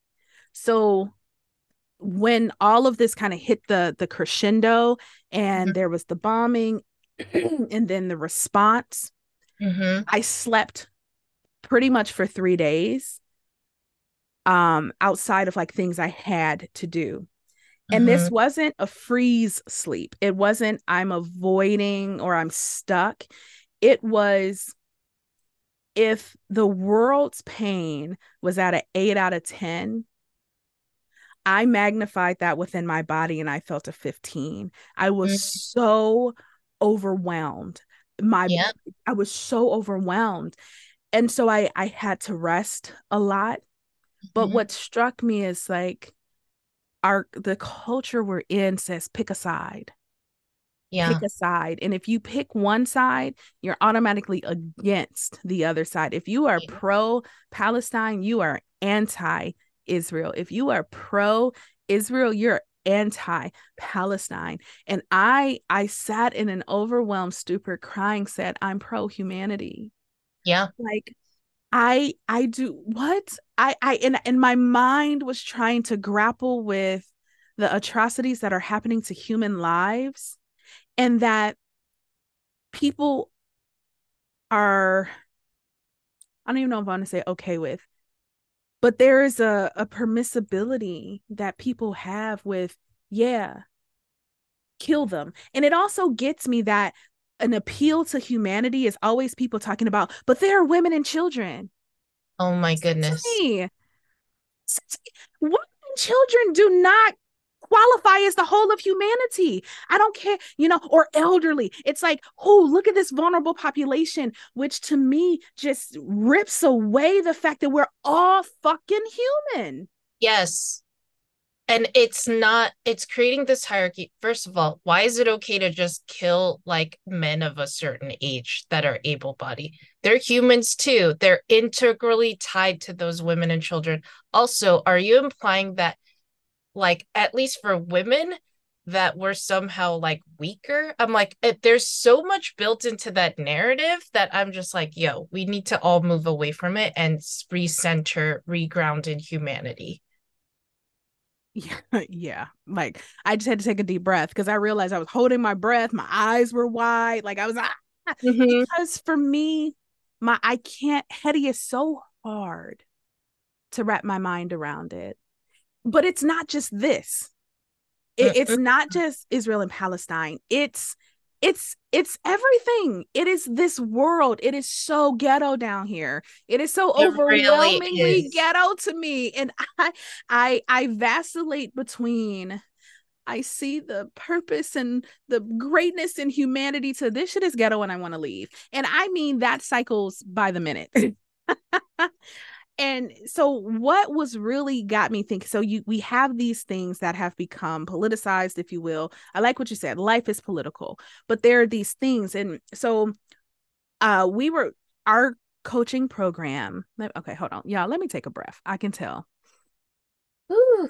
So when all of this kind of hit the the crescendo and mm-hmm. there was the bombing and then the response, mm-hmm. I slept pretty much for 3 days um outside of like things I had to do. And mm-hmm. this wasn't a freeze sleep. It wasn't I'm avoiding or I'm stuck. It was if the world's pain was at an 8 out of 10, I magnified that within my body and I felt a 15. I was mm-hmm. so overwhelmed. My yeah. I was so overwhelmed. And so I I had to rest a lot. But mm-hmm. what struck me is like our the culture we're in says pick a side. Yeah. Pick a side. And if you pick one side, you're automatically against the other side. If you are yeah. pro Palestine, you are anti Israel. If you are pro Israel, you're anti Palestine. And I I sat in an overwhelmed stupor crying said I'm pro humanity. Yeah. Like I I do what? I I and and my mind was trying to grapple with the atrocities that are happening to human lives and that people are I don't even know if I want to say okay with, but there is a, a permissibility that people have with yeah kill them. And it also gets me that an appeal to humanity is always people talking about but there are women and children. Oh my goodness. women and children do not qualify as the whole of humanity. I don't care, you know, or elderly. It's like, oh, look at this vulnerable population, which to me just rips away the fact that we're all fucking human. Yes. And it's not, it's creating this hierarchy. First of all, why is it okay to just kill like men of a certain age that are able bodied? They're humans too. They're integrally tied to those women and children. Also, are you implying that like at least for women that we're somehow like weaker. I'm like, it, there's so much built into that narrative that I'm just like, yo, we need to all move away from it and recenter, reground in humanity. Yeah, yeah. Like I just had to take a deep breath because I realized I was holding my breath. My eyes were wide. Like I was ah! mm-hmm. because for me, my I can't. Heddy is so hard to wrap my mind around it but it's not just this. It, it's not just Israel and Palestine. It's it's it's everything. It is this world. It is so ghetto down here. It is so it overwhelmingly really ghetto to me. And i i i vacillate between i see the purpose and the greatness in humanity to this shit is ghetto and i want to leave. And i mean that cycles by the minute and so what was really got me thinking so you we have these things that have become politicized if you will. I like what you said life is political but there are these things and so uh we were our coaching program okay hold on y'all let me take a breath i can tell. Ooh.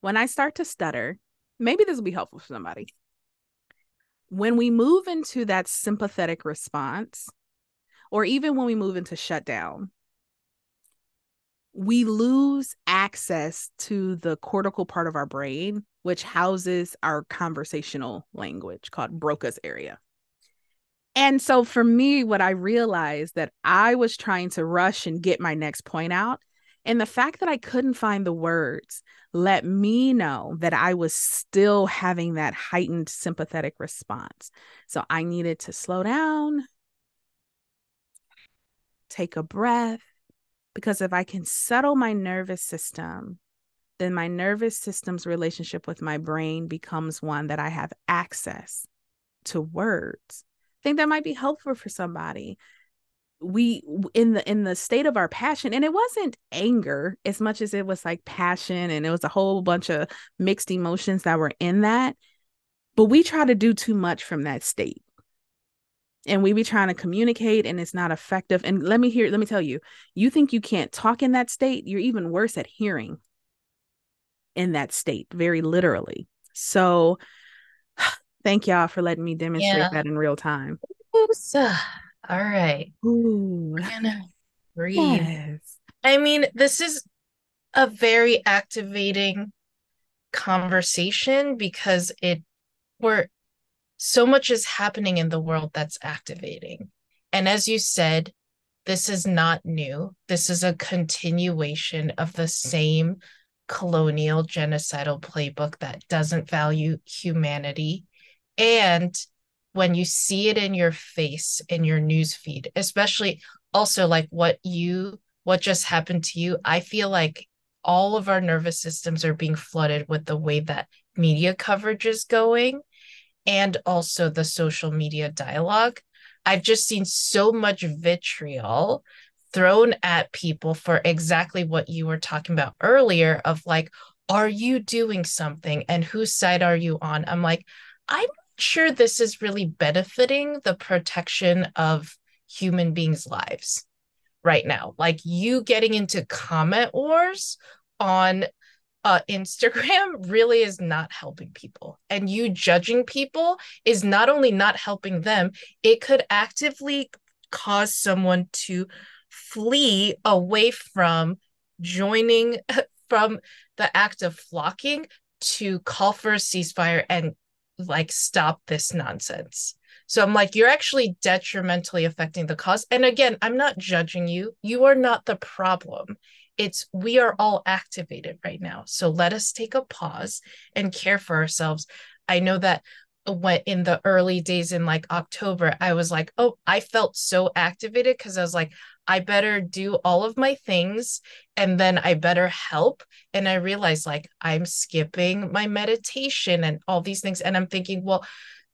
when i start to stutter maybe this will be helpful for somebody. When we move into that sympathetic response or even when we move into shutdown, we lose access to the cortical part of our brain, which houses our conversational language called Broca's area. And so for me, what I realized that I was trying to rush and get my next point out. And the fact that I couldn't find the words let me know that I was still having that heightened sympathetic response. So I needed to slow down, take a breath. Because if I can settle my nervous system, then my nervous system's relationship with my brain becomes one that I have access to words. I think that might be helpful for somebody. We in the in the state of our passion, and it wasn't anger as much as it was like passion, and it was a whole bunch of mixed emotions that were in that. But we try to do too much from that state and we be trying to communicate and it's not effective and let me hear let me tell you you think you can't talk in that state you're even worse at hearing in that state very literally so thank y'all for letting me demonstrate yeah. that in real time Oops. all right Ooh. Breathe yes. i mean this is a very activating conversation because it we're so much is happening in the world that's activating. And as you said, this is not new. This is a continuation of the same colonial genocidal playbook that doesn't value humanity. And when you see it in your face in your news feed, especially also like what you what just happened to you, I feel like all of our nervous systems are being flooded with the way that media coverage is going and also the social media dialogue. I've just seen so much vitriol thrown at people for exactly what you were talking about earlier of like, are you doing something and whose side are you on? I'm like, I'm not sure this is really benefiting the protection of human beings' lives right now. Like you getting into comment wars on uh, Instagram really is not helping people. And you judging people is not only not helping them, it could actively cause someone to flee away from joining from the act of flocking to call for a ceasefire and like stop this nonsense. So I'm like, you're actually detrimentally affecting the cause. And again, I'm not judging you. You are not the problem it's we are all activated right now. So let us take a pause and care for ourselves. I know that when in the early days in like october i was like oh i felt so activated because i was like i better do all of my things and then i better help. And i realized like i'm skipping my meditation and all these things. And i'm thinking well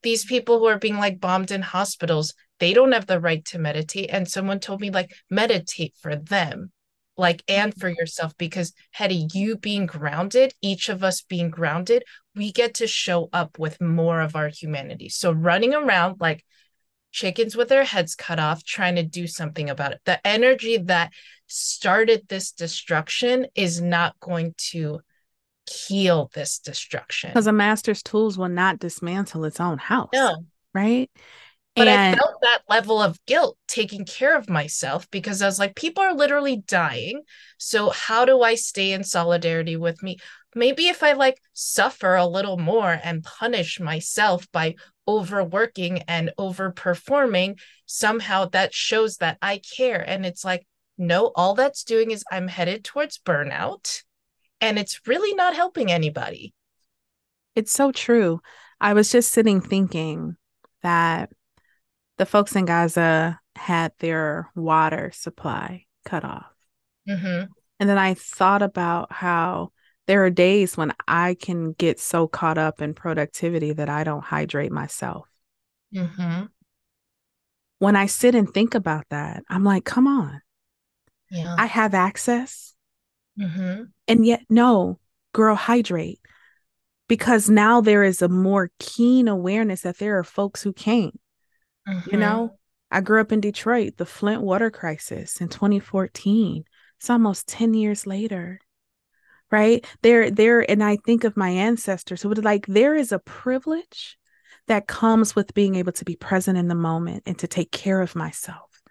these people who are being like bombed in hospitals they don't have the right to meditate. And someone told me like meditate for them like and for yourself because Heddy, you being grounded, each of us being grounded, we get to show up with more of our humanity. So running around like chickens with their heads cut off, trying to do something about it. The energy that started this destruction is not going to heal this destruction. Because a master's tools will not dismantle its own house. No. Right. But and... I felt that level of guilt taking care of myself because I was like, people are literally dying. So how do I stay in solidarity with me? Maybe if I like suffer a little more and punish myself by overworking and overperforming, somehow that shows that I care. And it's like, no, all that's doing is I'm headed towards burnout and it's really not helping anybody. It's so true. I was just sitting thinking that the folks in Gaza had their water supply cut off. Mm-hmm. And then I thought about how there are days when I can get so caught up in productivity that I don't hydrate myself. Mm-hmm. When I sit and think about that, I'm like, come on. Yeah. I have access. Mm-hmm. And yet, no, girl, hydrate. Because now there is a more keen awareness that there are folks who can't. Mm-hmm. You know, I grew up in Detroit, the Flint water crisis in 2014. It's almost 10 years later right there there and i think of my ancestors who would like there is a privilege that comes with being able to be present in the moment and to take care of myself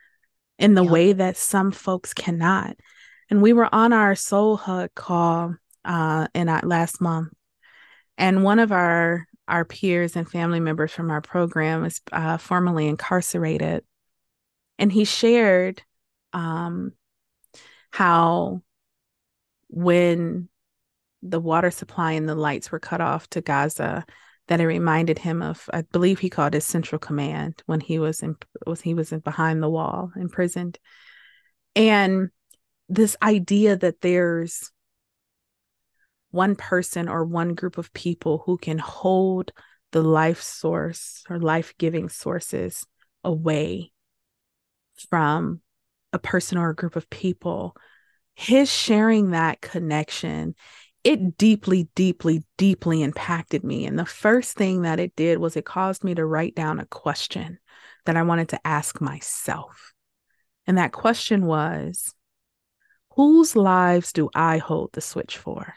in the yeah. way that some folks cannot and we were on our soul hug call uh in our last month and one of our our peers and family members from our program is uh, formerly incarcerated. And he shared um how when the water supply and the lights were cut off to Gaza that it reminded him of I believe he called it Central Command when he was in was he was in behind the wall imprisoned. And this idea that there's one person or one group of people who can hold the life source or life-giving sources away from a person or a group of people. His sharing that connection it deeply deeply deeply impacted me. And the first thing that it did was it caused me to write down a question that i wanted to ask myself. And that question was whose lives do i hold the switch for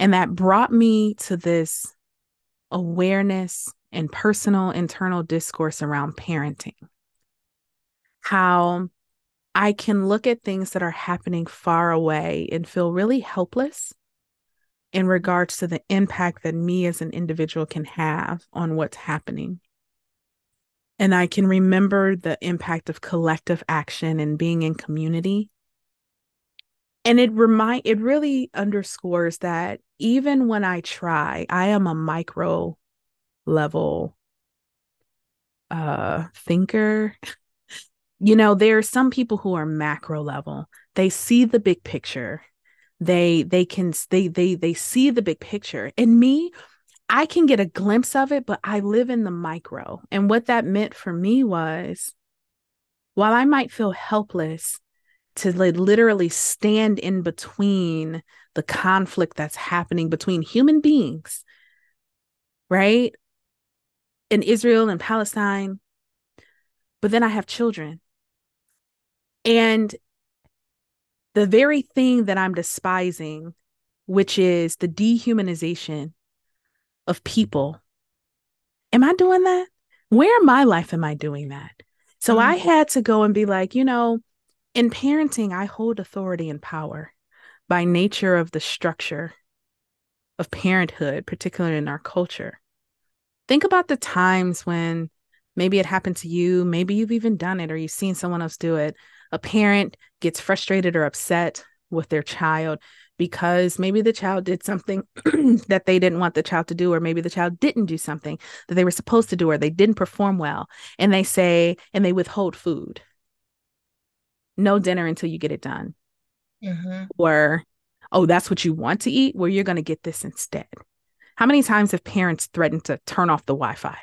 and that brought me to this awareness and personal internal discourse around parenting how I can look at things that are happening far away and feel really helpless in regards to the impact that me as an individual can have on what's happening. And I can remember the impact of collective action and being in community. And it remind it really underscores that even when I try, I am a micro level uh thinker. You know there are some people who are macro level. They see the big picture. They they can they they they see the big picture. And me i can get a glimpse of it but i live in the micro. And what that meant for me was while i might feel helpless to like literally stand in between the conflict that's happening between human beings right in israel and palestine but then i have children and the very thing that I'm despising, which is the dehumanization of people, am I doing that? Where in my life am I doing that? So mm-hmm. I had to go and be like, you know, in parenting, I hold authority and power by nature of the structure of parenthood, particularly in our culture. Think about the times when maybe it happened to you, maybe you've even done it or you've seen someone else do it, a parent gets frustrated or upset with their child because maybe the child did something that they didn't want the child to do, or maybe the child didn't do something that they were supposed to do, or they didn't perform well. And they say, and they withhold food. No dinner until you get it done. Mm-hmm. Or, oh, that's what you want to eat? Well, you're going to get this instead. How many times have parents threatened to turn off the Wi Fi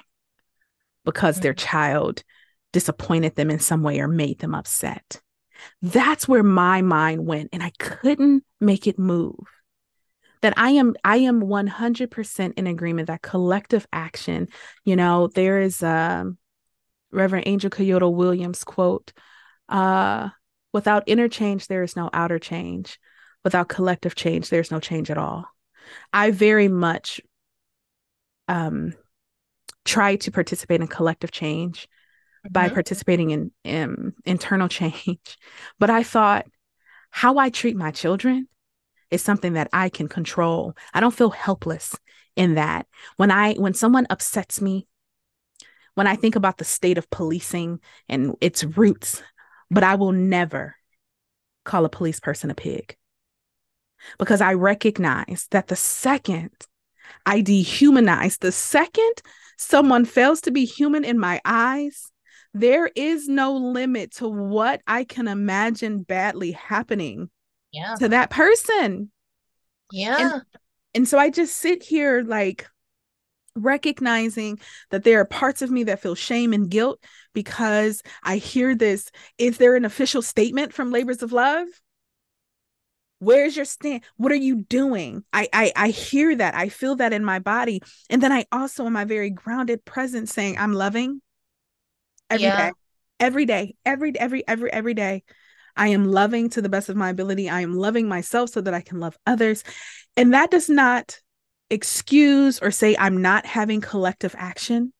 because mm-hmm. their child disappointed them in some way or made them upset. That's where my mind went and I couldn't make it move. That I am I am 100% in agreement that collective action, you know, there is um Reverend Angel Kyodo Williams quote, uh without inner change there is no outer change. Without collective change there's no change at all. I very much um try to participate in collective change by mm-hmm. participating in, in internal change. But I thought, how I treat my children is something that I can control. I don't feel helpless in that. When I when someone upsets me, when I think about the state of policing and its roots, but I will never call a police person a pig. Because I recognize that the second I dehumanize. The second someone fails to be human in my eyes, there is no limit to what I can imagine badly happening yeah. to that person. Yeah. And, and so I just sit here like recognizing that there are parts of me that feel shame and guilt because I hear this. Is there an official statement from Labors of Love? Where's your stand? What are you doing? I, I I hear that. I feel that in my body. And then I also in my very grounded presence saying, I'm loving every yeah. day, every day, every every every every day. I am loving to the best of my ability. I am loving myself so that I can love others. And that does not excuse or say I'm not having collective action.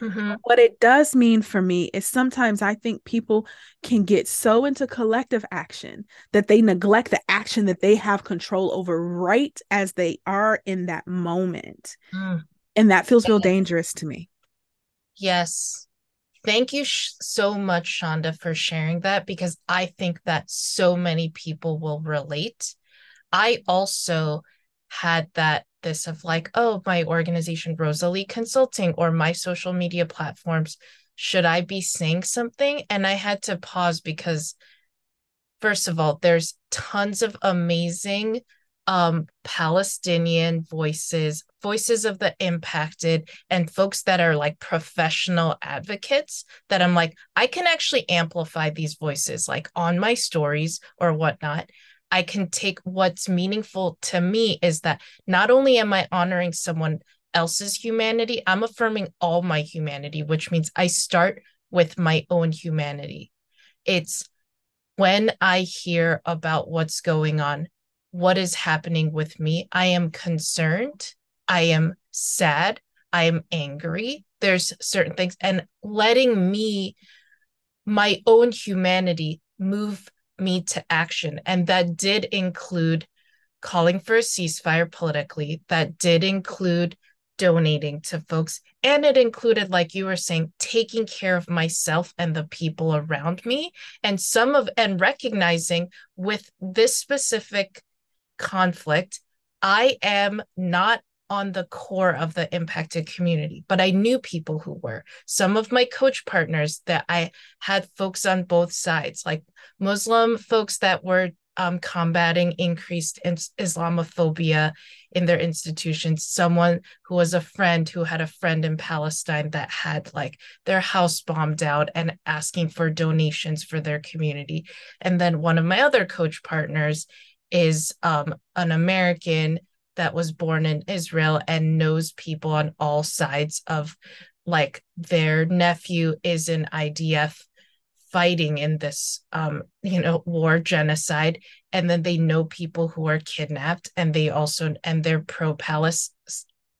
Mm-hmm. What it does mean for me is sometimes I think people can get so into collective action that they neglect the action that they have control over right as they are in that moment. Mm. And that feels real dangerous to me. Yes. Thank you sh- so much, Shanda, for sharing that because I think that so many people will relate. I also had that this of like, oh, my organization, Rosalee Consulting, or my social media platforms, should I be saying something? And I had to pause because, first of all, there's tons of amazing um, Palestinian voices, voices of the impacted, and folks that are like professional advocates that I'm like, I can actually amplify these voices, like on my stories or whatnot. I can take what's meaningful to me is that not only am I honoring someone else's humanity, I'm affirming all my humanity, which means I start with my own humanity. It's when I hear about what's going on, what is happening with me, I am concerned, I am sad, I am angry. There's certain things, and letting me, my own humanity, move me to action. And that did include calling for a ceasefire politically, that did include donating to folks. And it included, like you were saying, taking care of myself and the people around me. And some of, and recognizing with this specific conflict, I am not on the core of the impacted community, but I knew people who were. Some of my coach partners that I had folks on both sides, like Muslim folks that were um, combating increased Islamophobia in their institutions. Someone who was a friend who had a friend in Palestine that had like their house bombed out and asking for donations for their community. And then one of my other coach partners is um, an American that was born in Israel and knows people on all sides of like their nephew is in IDF fighting in this um you know war genocide. And then they know people who are kidnapped and they also and they're pro Palestine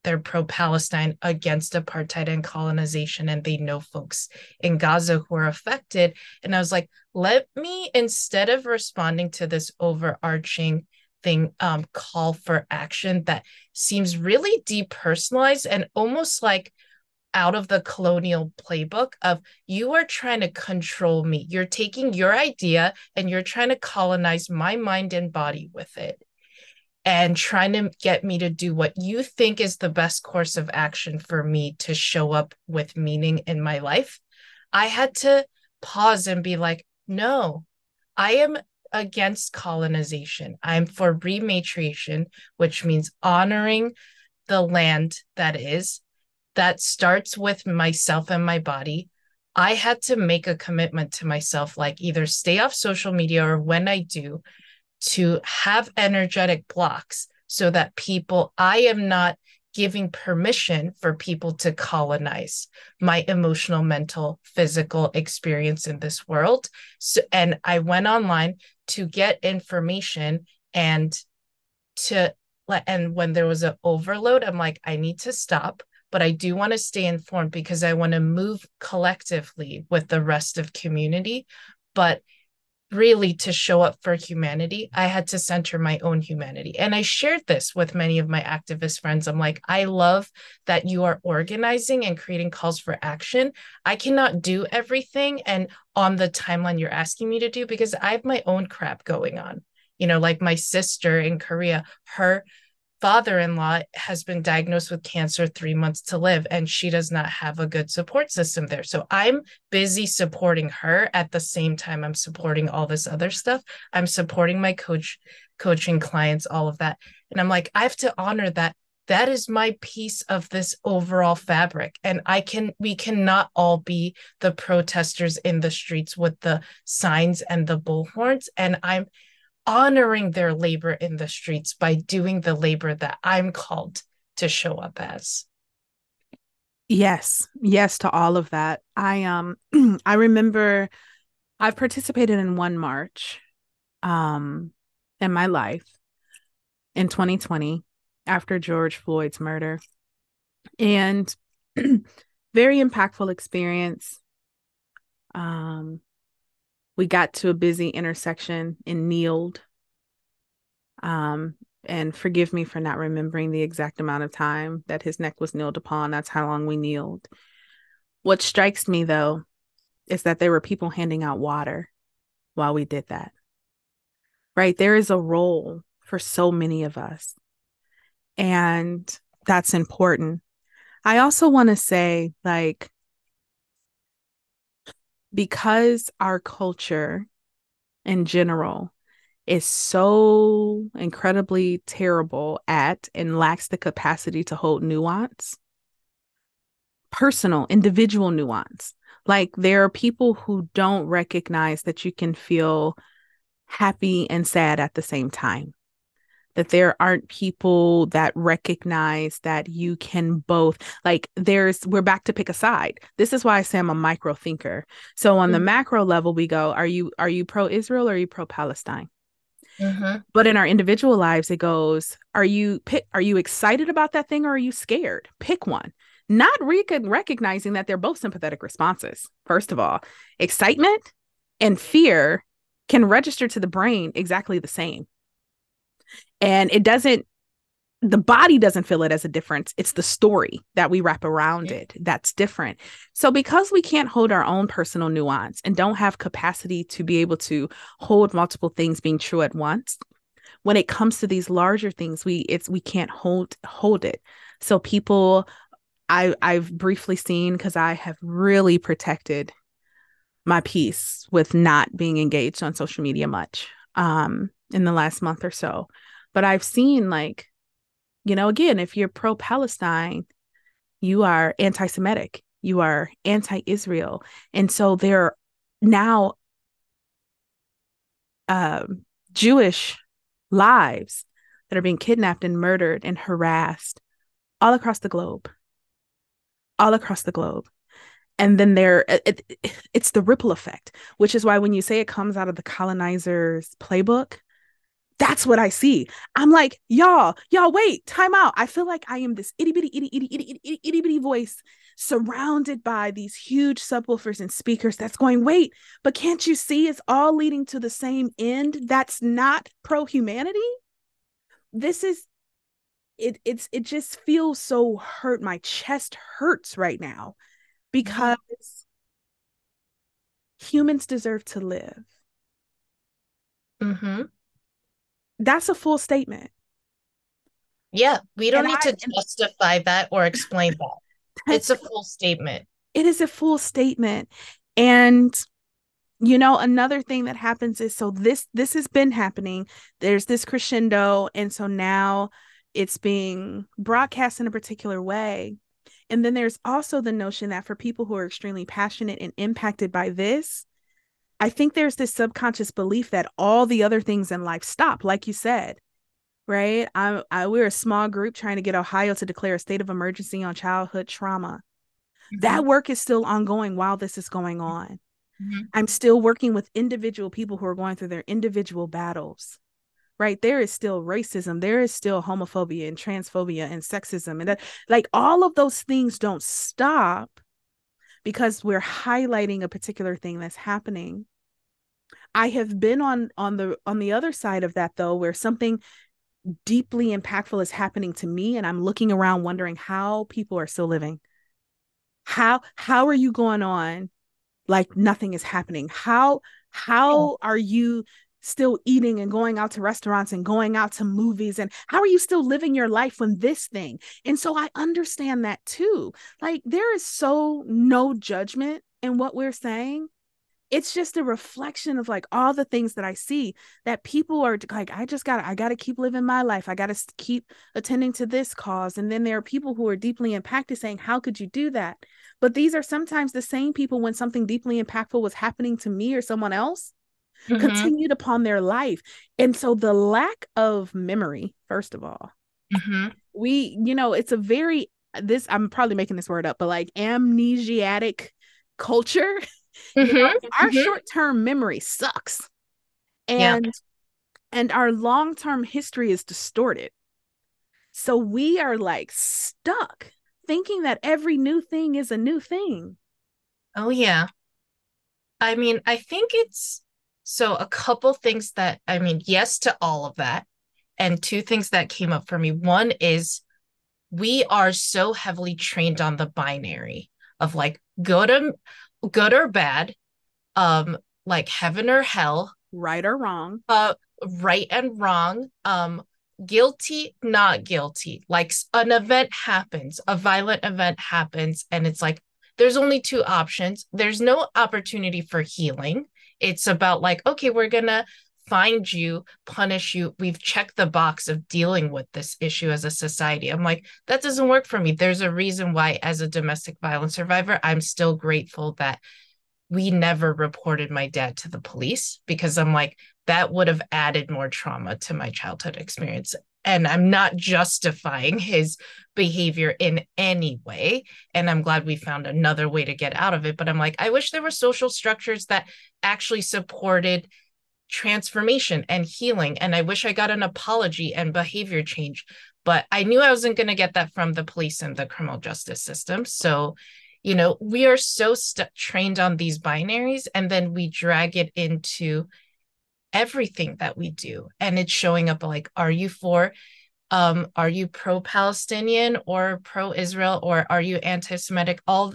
they're pro Palestine against apartheid and colonization. And they know folks in Gaza who are affected. And I was like let me instead of responding to this overarching thing um, call for action that seems really depersonalized and almost like out of the colonial playbook of you are trying to control me. You're taking your idea and you're trying to colonize my mind and body with it and trying to get me to do what you think is the best course of action for me to show up with meaning in my life. I had to pause and be like, no, I am against colonization. I'm for rematriation, which means honoring the land that is. That starts with myself and my body. I had to make a commitment to myself, like either stay off social media or when I do, to have energetic blocks so that people, I am not giving permission for people to colonize my emotional, mental, physical experience in this world. So, and I went online to get information and to let and when there was an overload i'm like i need to stop but i do want to stay informed because i want to move collectively with the rest of community but really to show up for humanity i had to center my own humanity. And i shared this with many of my activist friends. I'm like i love that you are organizing and creating calls for action. I cannot do everything and on the timeline you're asking me to do because i have my own crap going on. You know like my sister in korea her father-in-law has been diagnosed with cancer 3 months to live and she does not have a good support system there. So I'm busy supporting her at the same time I'm supporting all this other stuff. I'm supporting my coach coaching clients all of that. And I'm like I have to honor that that is my piece of this overall fabric and i can we cannot all be the protesters in the streets with the signs and the bullhorns and i'm honoring their labor in the streets by doing the labor that i'm called to show up as yes yes to all of that i um i remember i've participated in one march um in my life in 2020 after George Floyd's murder. And very impactful experience. Um, we got to a busy intersection and kneeled. Um, and forgive me for not remembering the exact amount of time that his neck was kneeled upon. That's how long we kneeled. What strikes me though is that there were people handing out water while we did that. Right? There is a role for so many of us and that's important. I also want to say, like, because our culture in general is so incredibly terrible at and lacks the capacity to hold nuance, personal, individual nuance. Like, there are people who don't recognize that you can feel happy and sad at the same time that there aren't people that recognize that you can both like there's we're back to pick a side. This is why i say i'm a micro thinker. So on mm-hmm. the macro level we go are you are you pro israel or are you pro palestine mm-hmm. but in our individual lives it goes are you pick are you excited about that thing or are you scared? Pick one. Not re- recognizing that they're both sympathetic responses. First of all excitement and fear can register to the brain exactly the same and it doesn't the body doesn't feel it as a difference. It's the story that we wrap around yeah. it that's different. So because we can't hold our own personal nuance and don't have capacity to be able to hold multiple things being true at once when it comes to these larger things we it's we can't hold hold it. So people i i've briefly seen because i have really protected my peace with not being engaged on social media much. Um in the last month or so but I've seen like, you know, again, if you're pro Palestine, you are anti Semitic, you are anti Israel. And so there are now uh, Jewish lives that are being kidnapped and murdered and harassed all across the globe. All across the globe. And then there, it, it, it's the ripple effect, which is why when you say it comes out of the colonizer's playbook, that's what I see. I'm like, y'all, y'all, wait, time out. I feel like I am this itty bitty, itty, itty, itty, itty, itty itty bitty voice surrounded by these huge subwoofers and speakers that's going, wait, but can't you see it's all leading to the same end? That's not pro humanity. This is it it's it just feels so hurt. My chest hurts right now because humans deserve to live. Mm-hmm that's a full statement. Yeah, we don't and need I, to justify that or explain that. It's a full statement. It is a full statement. And you know another thing that happens is so this this has been happening there's this crescendo and so now it's being broadcast in a particular way and then there's also the notion that for people who are extremely passionate and impacted by this I think there's this subconscious belief that all the other things in life stop, like you said, right? I, I we're a small group trying to get Ohio to declare a state of emergency on childhood trauma. Mm-hmm. That work is still ongoing while this is going on. Mm-hmm. I'm still working with individual people who are going through their individual battles. Right. There is still racism. There is still homophobia and transphobia and sexism. And that, like, all of those things don't stop because we're highlighting a particular thing that's happening. I have been on on the on the other side of that though where something deeply impactful is happening to me and i'm looking around wondering how people are still living. How how are you going on like nothing is happening? How how are you still eating and going out to restaurants and going out to movies and how are you still living your life when this thing and so i understand that too like there is so no judgment in what we're saying it's just a reflection of like all the things that I see that people are like, I just got to, I got to keep living my life. I got to keep attending to this cause. And then there are people who are deeply impacted saying, How could you do that? But these are sometimes the same people when something deeply impactful was happening to me or someone else. Mm-hmm. continued upon their life and so the lack of memory first of all mm-hmm. we you know it's a very this i'm probably making this word up but like amnesiatic culture Mm-hmm, you know, our mm-hmm. short-term memory sucks. And yeah. and our long-term history is distorted. So we are like stuck thinking that every new thing is a new thing. Oh yeah. I mean, I think it's so a couple things that I mean, yes to all of that. And two things that came up for me. One is we are so heavily trained on the binary of like good or good or bad, um, like heaven or hell, right or wrong, uh, right and wrong, um, guilty, not guilty. Like an event happens, a violent event happens, and it's like there's only two options. There's no opportunity for healing. It's about like, okay, we're gonna find you, punish you. We've checked the box of dealing with this issue as a society. I'm like, that doesn't work for me. There's a reason why, as a domestic violence survivor, I'm still grateful that we never reported my dad to the police because I'm like, that would have added more trauma to my childhood experience. And I'm not justifying his behavior in any way. And I'm glad we found another way to get out of it. But I'm like, I wish there were social structures that actually supported transformation and healing. And I wish I got an apology and behavior change, but I knew I wasn't going to get that from the police and the criminal justice system. So, you know, we are so st- trained on these binaries and then we drag it into everything that we do. And it's showing up like, are you for um are you pro palestinian or pro israel or are you anti-semitic? All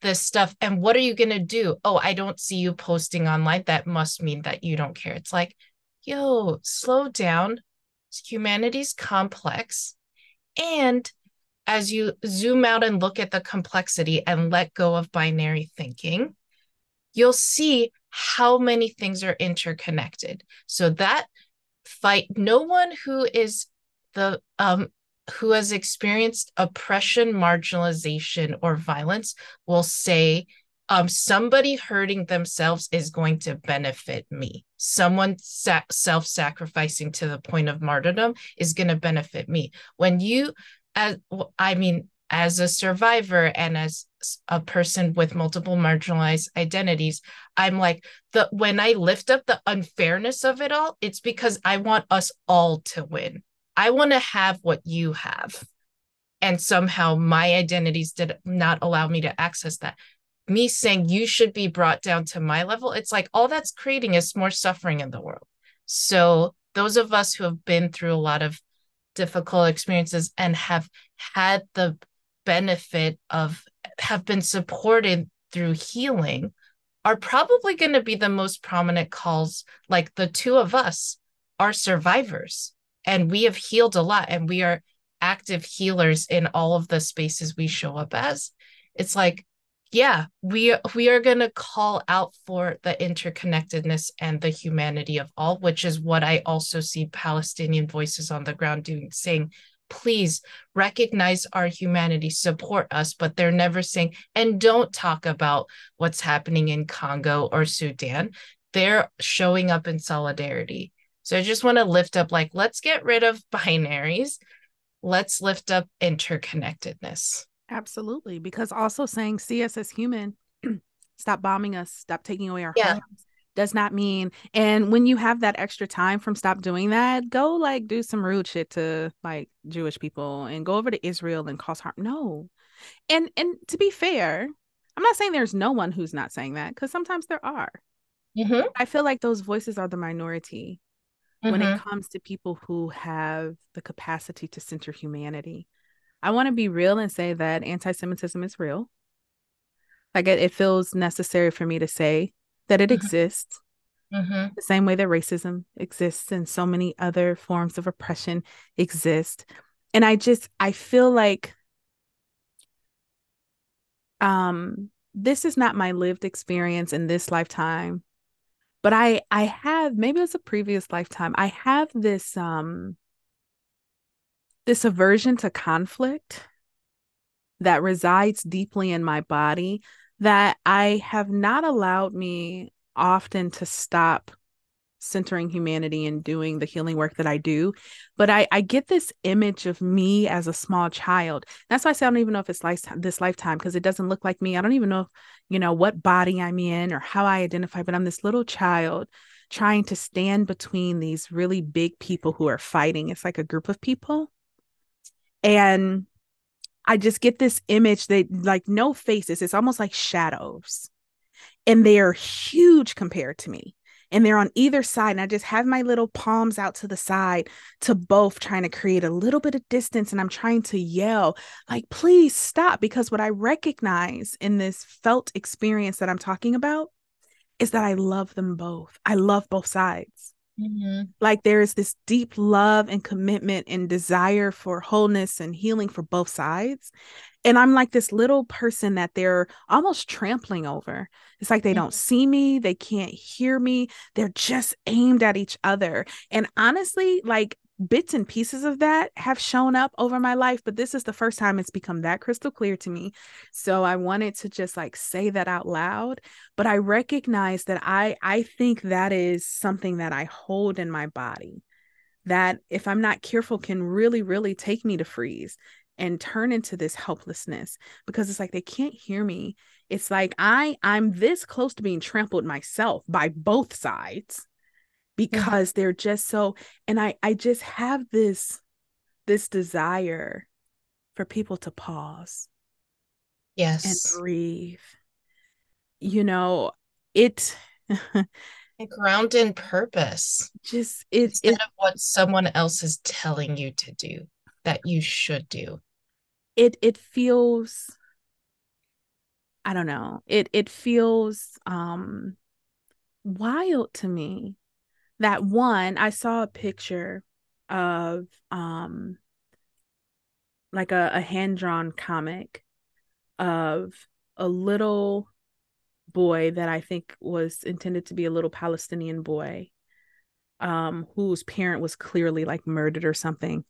this stuff and what are you going to do? Oh i don't see you posting online. That must mean that you don't care. It's like yo slow down. Humanity's complex and as you zoom out and look at the complexity and let go of binary thinking you'll see how many things are interconnected so that fight no one who is the um who has experienced oppression, marginalization, or violence will say, um, somebody hurting themselves is going to benefit me. Someone sa- self sacrificing to the point of martyrdom is going to benefit me. When you, as I mean, as a survivor and as a person with multiple marginalized identities, I'm like the when I lift up the unfairness of it all, it's because I want us all to win. I want to have what you have. And somehow my identities did not allow me to access that. Me saying you should be brought down to my level, it's like all that's creating is more suffering in the world. So, those of us who have been through a lot of difficult experiences and have had the benefit of have been supported through healing are probably going to be the most prominent calls like the two of us are survivors and we have healed a lot and we are active healers in all of the spaces we show up as. It's like yeah we we are going to call out for the interconnectedness and the humanity of all which is what i also see palestinian voices on the ground doing saying please recognize our humanity support us but they're never saying and don't talk about what's happening in congo or sudan they're showing up in solidarity so I just want to lift up like, let's get rid of binaries. Let's lift up interconnectedness. Absolutely. Because also saying, see us as human, stop bombing us, stop taking away our yeah. homes does not mean and when you have that extra time from stop doing that go like do some rude shit to like jewish people and go over to israel and cause harm no and and to be fair i'm not saying there's no one who's not saying that because sometimes there are mm-hmm. i feel like those voices are the minority mm-hmm. when it mm-hmm. comes to people who have the capacity to center humanity. I want to be real and say that anti Semitism is real. Like it, it, feels necessary for me to say that it mm-hmm. exists. Mm-hmm. The same way that racism exists and so many other forms of oppression exist. And I just I feel like um this is not my lived experience in this lifetime but i i have maybe it's a previous lifetime i have this um this aversion to conflict that resides deeply in my body that i have not allowed me often to stop centering humanity and doing the healing work that I do. But I, I get this image of me as a small child. That's why I say I don't even know if it's this lifetime because it doesn't look like me. I don't even know, you know, what body I'm in or how I identify, but I'm this little child trying to stand between these really big people who are fighting. It's like a group of people. And I just get this image that like no faces. It's almost like shadows. And they are huge compared to me and they're on either side and i just have my little palms out to the side to both trying to create a little bit of distance and i'm trying to yell like please stop because what i recognize in this felt experience that i'm talking about is that i love them both i love both sides mm-hmm. like there is this deep love and commitment and desire for wholeness and healing for both sides and I'm like this little person that they're almost trampling over. It's like they don't see me, they can't hear me, they're just aimed at each other. And honestly, like bits and pieces of that have shown up over my life, but this is the first time it's become that crystal clear to me. So I wanted to just like say that out loud, but I recognize that I I think that is something that I hold in my body that if I'm not careful can really really take me to freeze and turn into this helplessness because it's like they can't hear me it's like i i'm this close to being trampled myself by both sides because they're just so and i i just have this this desire for people to pause yes. and breathe. You know it ground in purpose just it, instead it, of what someone else is telling you to do that you should do. It it feels I don't know. It it feels um wild to me that one I saw a picture of um like a, a hand-drawn comic of a little boy that I think was intended to be a little Palestinian boy um whose parent was clearly like murdered or something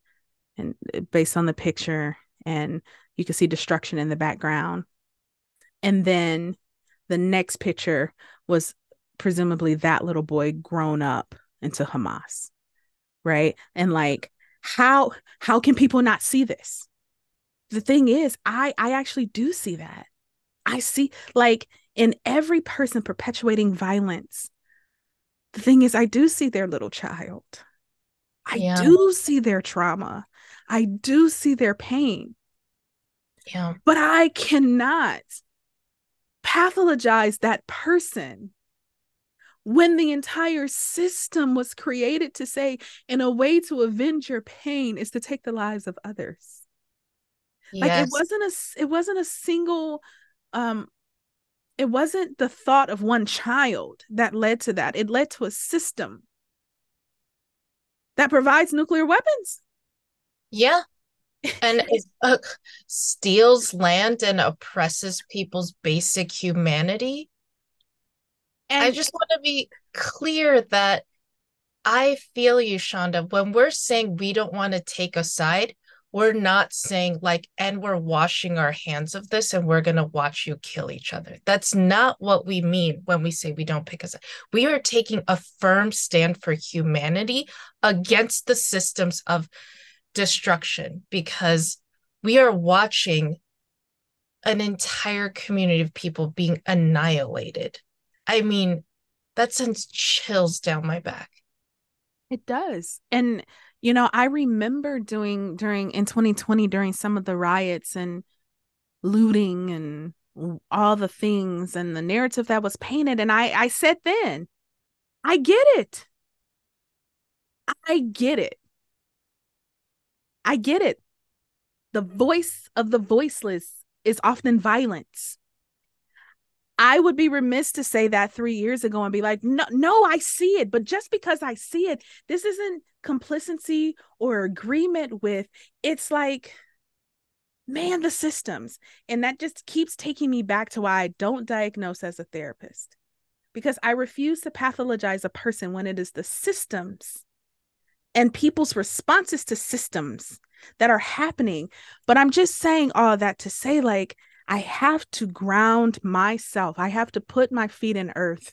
and based on the picture and you can see destruction in the background. And then the next picture was presumably that little boy grown up into Hamas. Right? And like how how can people not see this? The thing is, I I actually do see that. I see like in every person perpetuating violence. The thing is I do see their little child. I yeah. do see their trauma. I do see their pain. Yeah. But I cannot pathologize that person when the entire system was created to say in a way to avenge your pain is to take the lives of others yes. like it wasn't a it wasn't a single um it wasn't the thought of one child that led to that it led to a system that provides nuclear weapons yeah and it uh, steals land and oppresses people's basic humanity. And I just want to be clear that I feel you, Shanda. When we're saying we don't want to take a side, we're not saying like, and we're washing our hands of this and we're going to watch you kill each other. That's not what we mean when we say we don't pick a side. We are taking a firm stand for humanity against the systems of destruction because we are watching an entire community of people being annihilated. I mean, that sends chills down my back. It does. And you know, I remember doing during in 2020 during some of the riots and looting and all the things and the narrative that was painted and I I said then, I get it. I get it. I get it. The voice of the voiceless is often violence. I would be remiss to say that three years ago and be like, no, no, I see it. But just because I see it, this isn't complacency or agreement with, it's like, man, the systems. And that just keeps taking me back to why I don't diagnose as a therapist because I refuse to pathologize a person when it is the systems and people's responses to systems that are happening. But I'm just saying all that to say, like, I have to ground myself. I have to put my feet in earth.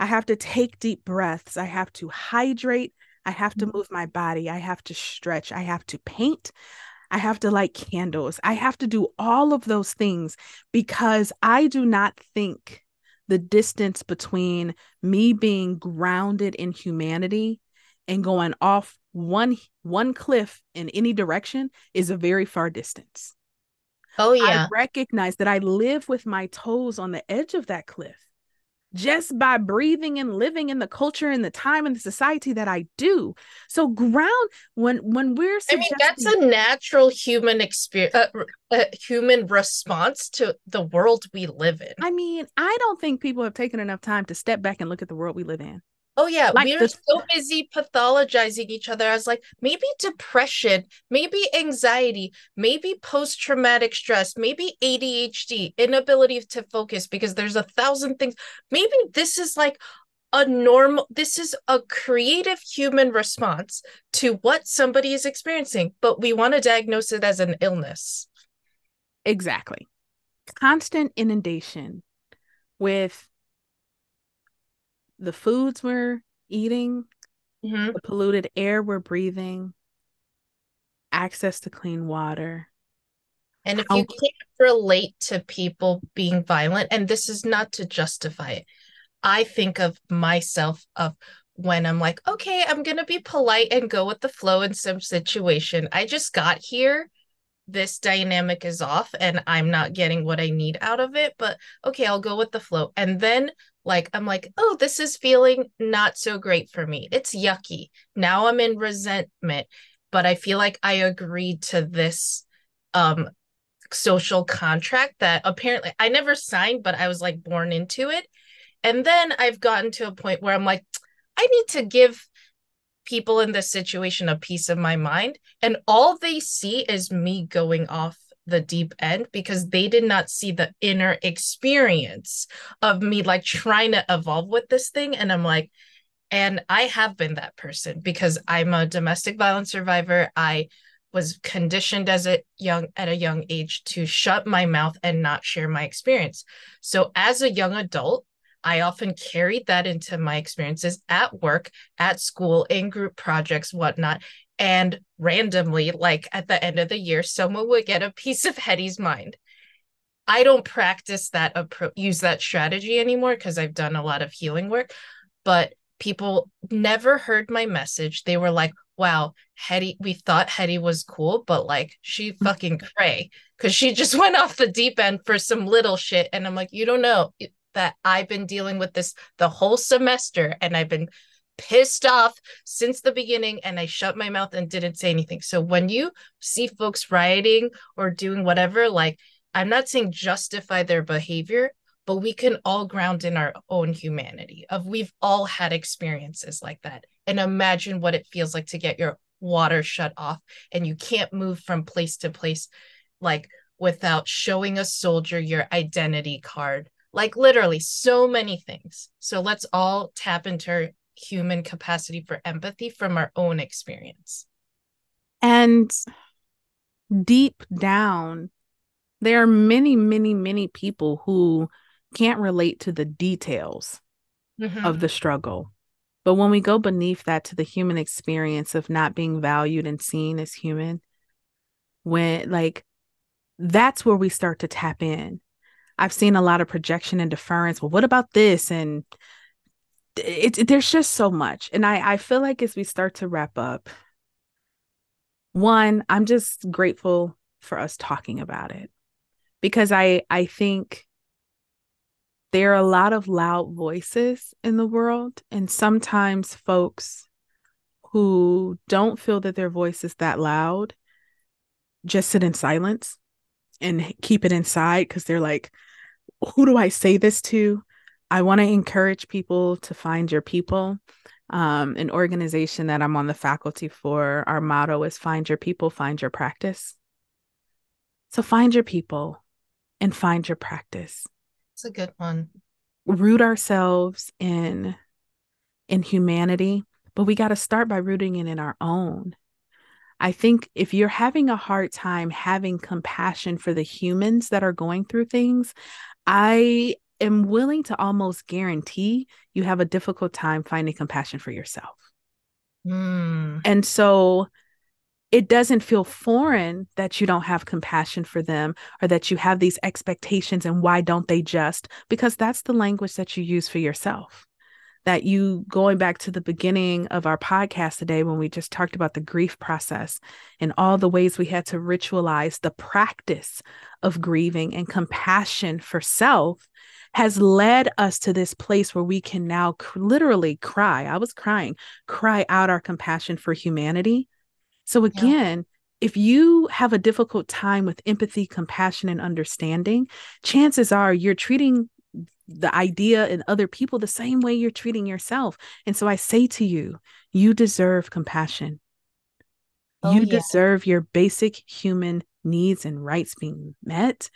I have to take deep breaths. I have to hydrate. I have to mm-hmm. move my body. I have to stretch. I have to paint. I have to light candles. I have to do all of those things because I do not think the distance between me being grounded in humanity and going off one one cliff in any direction is a very far distance. Oh yeah. I recognize that I live with my toes on the edge of that cliff just by breathing and living in the culture and the time and the society that I do. So ground when when we're I mean that's a natural human experience uh, uh, human response to the world we live in. I mean, I don't think people have taken enough time to step back and look at the world we live in. Oh yeah, like we are so busy pathologizing each other I was like maybe depression, maybe anxiety, maybe post-traumatic stress, maybe ADHD, inability to focus because there's a thousand things. Maybe this is like a normal this is a creative human response to what somebody is experiencing, but we want to diagnose it as an illness. Exactly. Constant inundation with the foods we're eating, mm-hmm. the polluted air we're breathing, access to clean water. And if How- you can't relate to people being violent, and this is not to justify it, I think of myself of when I'm like, okay, I'm gonna be polite and go with the flow in some situation. I just got here. This dynamic is off and I'm not getting what I need out of it, but okay, I'll go with the flow. And then like i'm like oh this is feeling not so great for me. It's yucky. Now i'm in resentment. But i feel like i agreed to this um social contract that apparently i never signed but i was like born into it. And then i've gotten to a point where i'm like i need to give people in this situation a piece of my mind. And all they see is me going off the deep end because they did not see the inner experience of me like trying to evolve with this thing. And i'm like and i have been that person because i'm a domestic violence survivor. I was conditioned as a young at a young age to shut my mouth and not share my experience. So as a young adult I often carried that into my experiences at work, at school, in group projects, whatnot and randomly like at the end of the year someone would get a piece of heddy's mind. I don't practice that approach use that strategy anymore because i've done a lot of healing work but people never heard my message. They were like wow heddy we thought heddy was cool but like she fucking cray because she just went off the deep end for some little shit and i'm like you don't know that i've been dealing with this the whole semester and i've been pissed off since the beginning and I shut my mouth and didn't say anything. So when you see folks rioting or doing whatever, like I'm not saying justify their behavior, but we can all ground in our own humanity of we've all had experiences like that. And imagine what it feels like to get your water shut off and you can't move from place to place like without showing a soldier your identity card like literally so many things so let's all tap into human capacity for empathy from our own experience. And deep down, there are many, many, many people who can't relate to the details mm-hmm. of the struggle. But when we go beneath that to the human experience of not being valued and seen as human, when like that's where we start to tap in. I've seen a lot of projection and deference. Well, what about this? And it, it, there's just so much and i i feel like as we start to wrap up one i'm just grateful for us talking about it because i i think there are a lot of loud voices in the world and sometimes folks who don't feel that their voice is that loud just sit in silence and keep it inside because they're like who do I say this to? I want to encourage people to find your people. Um, an organization that I'm on the faculty for, our motto is find your people, find your practice. So find your people and find your practice. It's a good one. Root ourselves in in humanity, but we got to start by rooting it in our own. I think if you're having a hard time having compassion for the humans that are going through things, I am willing to almost guarantee you have a difficult time finding compassion for yourself. Mm. And so it doesn't feel foreign that you don't have compassion for them or that you have these expectations and why don't they just because that's the language that you use for yourself that you going back to the beginning of our podcast today when we just talked about the grief process and all the ways we had to ritualize the practice of grieving and compassion for self has led us to this place where we can now literally cry. I was crying, cry out our compassion for humanity. So, again, yeah. if you have a difficult time with empathy, compassion, and understanding, chances are you're treating the idea and other people the same way you're treating yourself. And so I say to you, you deserve compassion. Oh, you yeah. deserve your basic human needs and rights being met.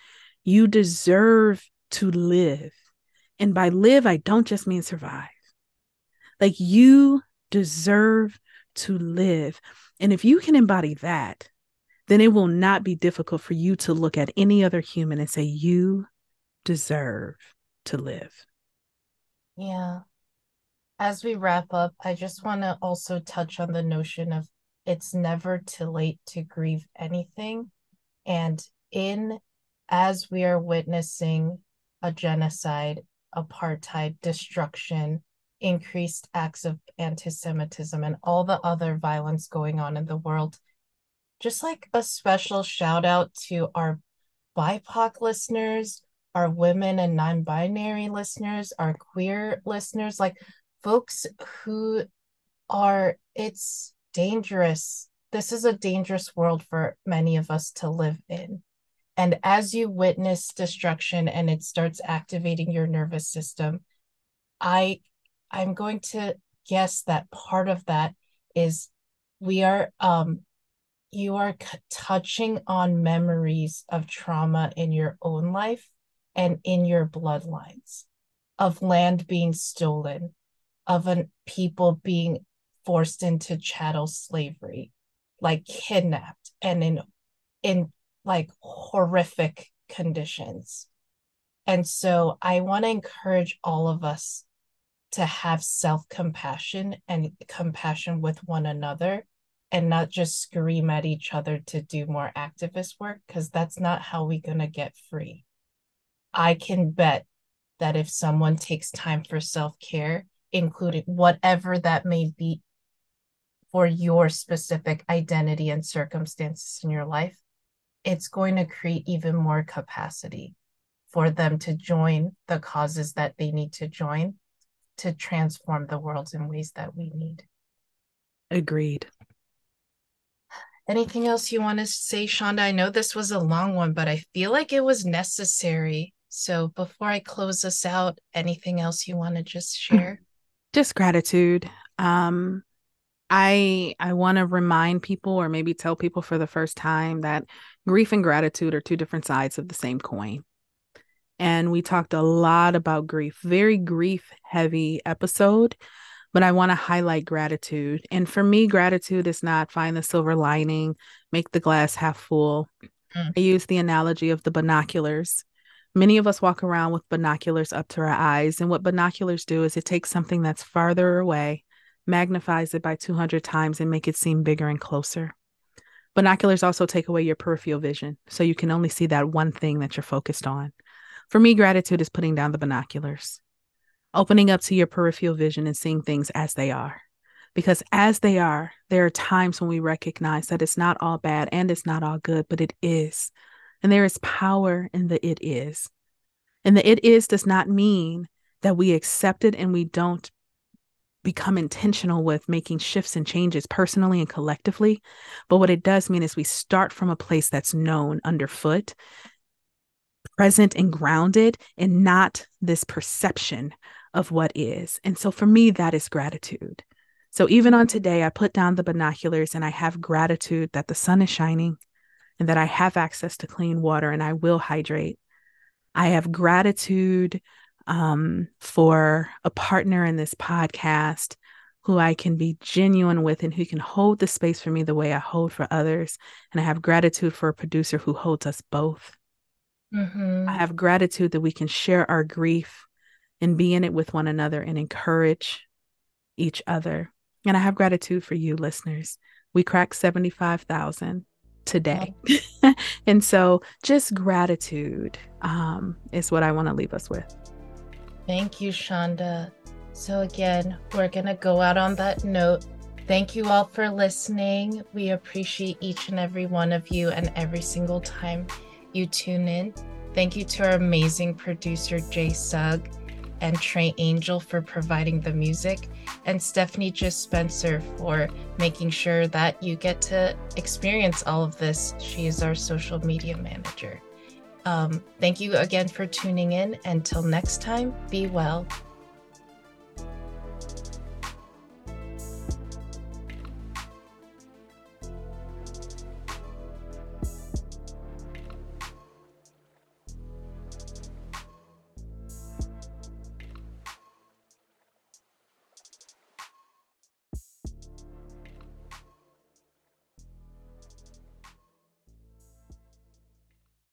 You deserve to live. And by live, I don't just mean survive. Like you deserve to live. And if you can embody that, then it will not be difficult for you to look at any other human and say, You deserve to live. Yeah. As we wrap up, I just want to also touch on the notion of it's never too late to grieve anything. And in as we are witnessing a genocide, apartheid, destruction, increased acts of anti Semitism, and all the other violence going on in the world, just like a special shout out to our BIPOC listeners, our women and non-binary listeners, our queer listeners, like folks who are it's dangerous. This is a dangerous world for many of us to live in. And as you witness destruction and it starts activating your nervous system, I I'm going to guess that part of that is we are um you are c- touching on memories of trauma in your own life and in your bloodlines of land being stolen, of an people being forced into chattel slavery, like kidnapped and in in like horrific conditions. And so I want to encourage all of us to have self-compassion and compassion with one another and not just scream at each other to do more activist work because that's not how we're going to get free. I can bet that if someone takes time for self care, including whatever that may be for your specific identity and circumstances in your life, it's going to create even more capacity for them to join the causes that they need to join to transform the world in ways that we need. Agreed. Anything else you want to say, Shanda? I know this was a long one, but I feel like it was necessary so before I close this out, anything else you want to just share? Just gratitude. Um I I want to remind people or maybe tell people for the first time that grief and gratitude are two different sides of the same coin. And we talked a lot about grief, very grief heavy episode, but I want to highlight gratitude. And for me, gratitude is not find the silver lining, make the glass half full. Mm. I use the analogy of the binoculars. Many of us walk around with binoculars up to our eyes. And what binoculars do is it takes something that's farther away, magnifies it by 200 times, and make it seem bigger and closer. Binoculars also take away your peripheral vision. So you can only see that one thing that you're focused on. For me, gratitude is putting down the binoculars, opening up to your peripheral vision and seeing things as they are. Because as they are, there are times when we recognize that it's not all bad and it's not all good, but it is. And there is power in the it is. And the it is does not mean that we accept it and we don't become intentional with making shifts and changes personally and collectively. But what it does mean is we start from a place that's known underfoot, present and grounded and not this perception of what is. And so for me, that is gratitude. So even on today, I put down the binoculars and I have gratitude that the sun is shining and that I have access to clean water and I will hydrate. I have gratitude um, for a partner in this podcast who I can be genuine with and who can hold the space for me the way I hold for others. And I have gratitude for a producer who holds us both. Mm-hmm. I have gratitude that we can share our grief and be in it with one another and encourage each other. And I have gratitude for you, listeners. We cracked 75,000 today. and so just gratitude um, is what I want to leave us with. Thank you, Shanda. So, again, we're going to go out on that note. Thank you all for listening. We appreciate each and every one of you and every single time you tune in. Thank you to our amazing producer, Jay Sugg, and Trey Angel for providing the music, and Stephanie Just Spencer for making sure that you get to experience all of this. She is our social media manager. Um, thank you again for tuning in. Until next time, be well.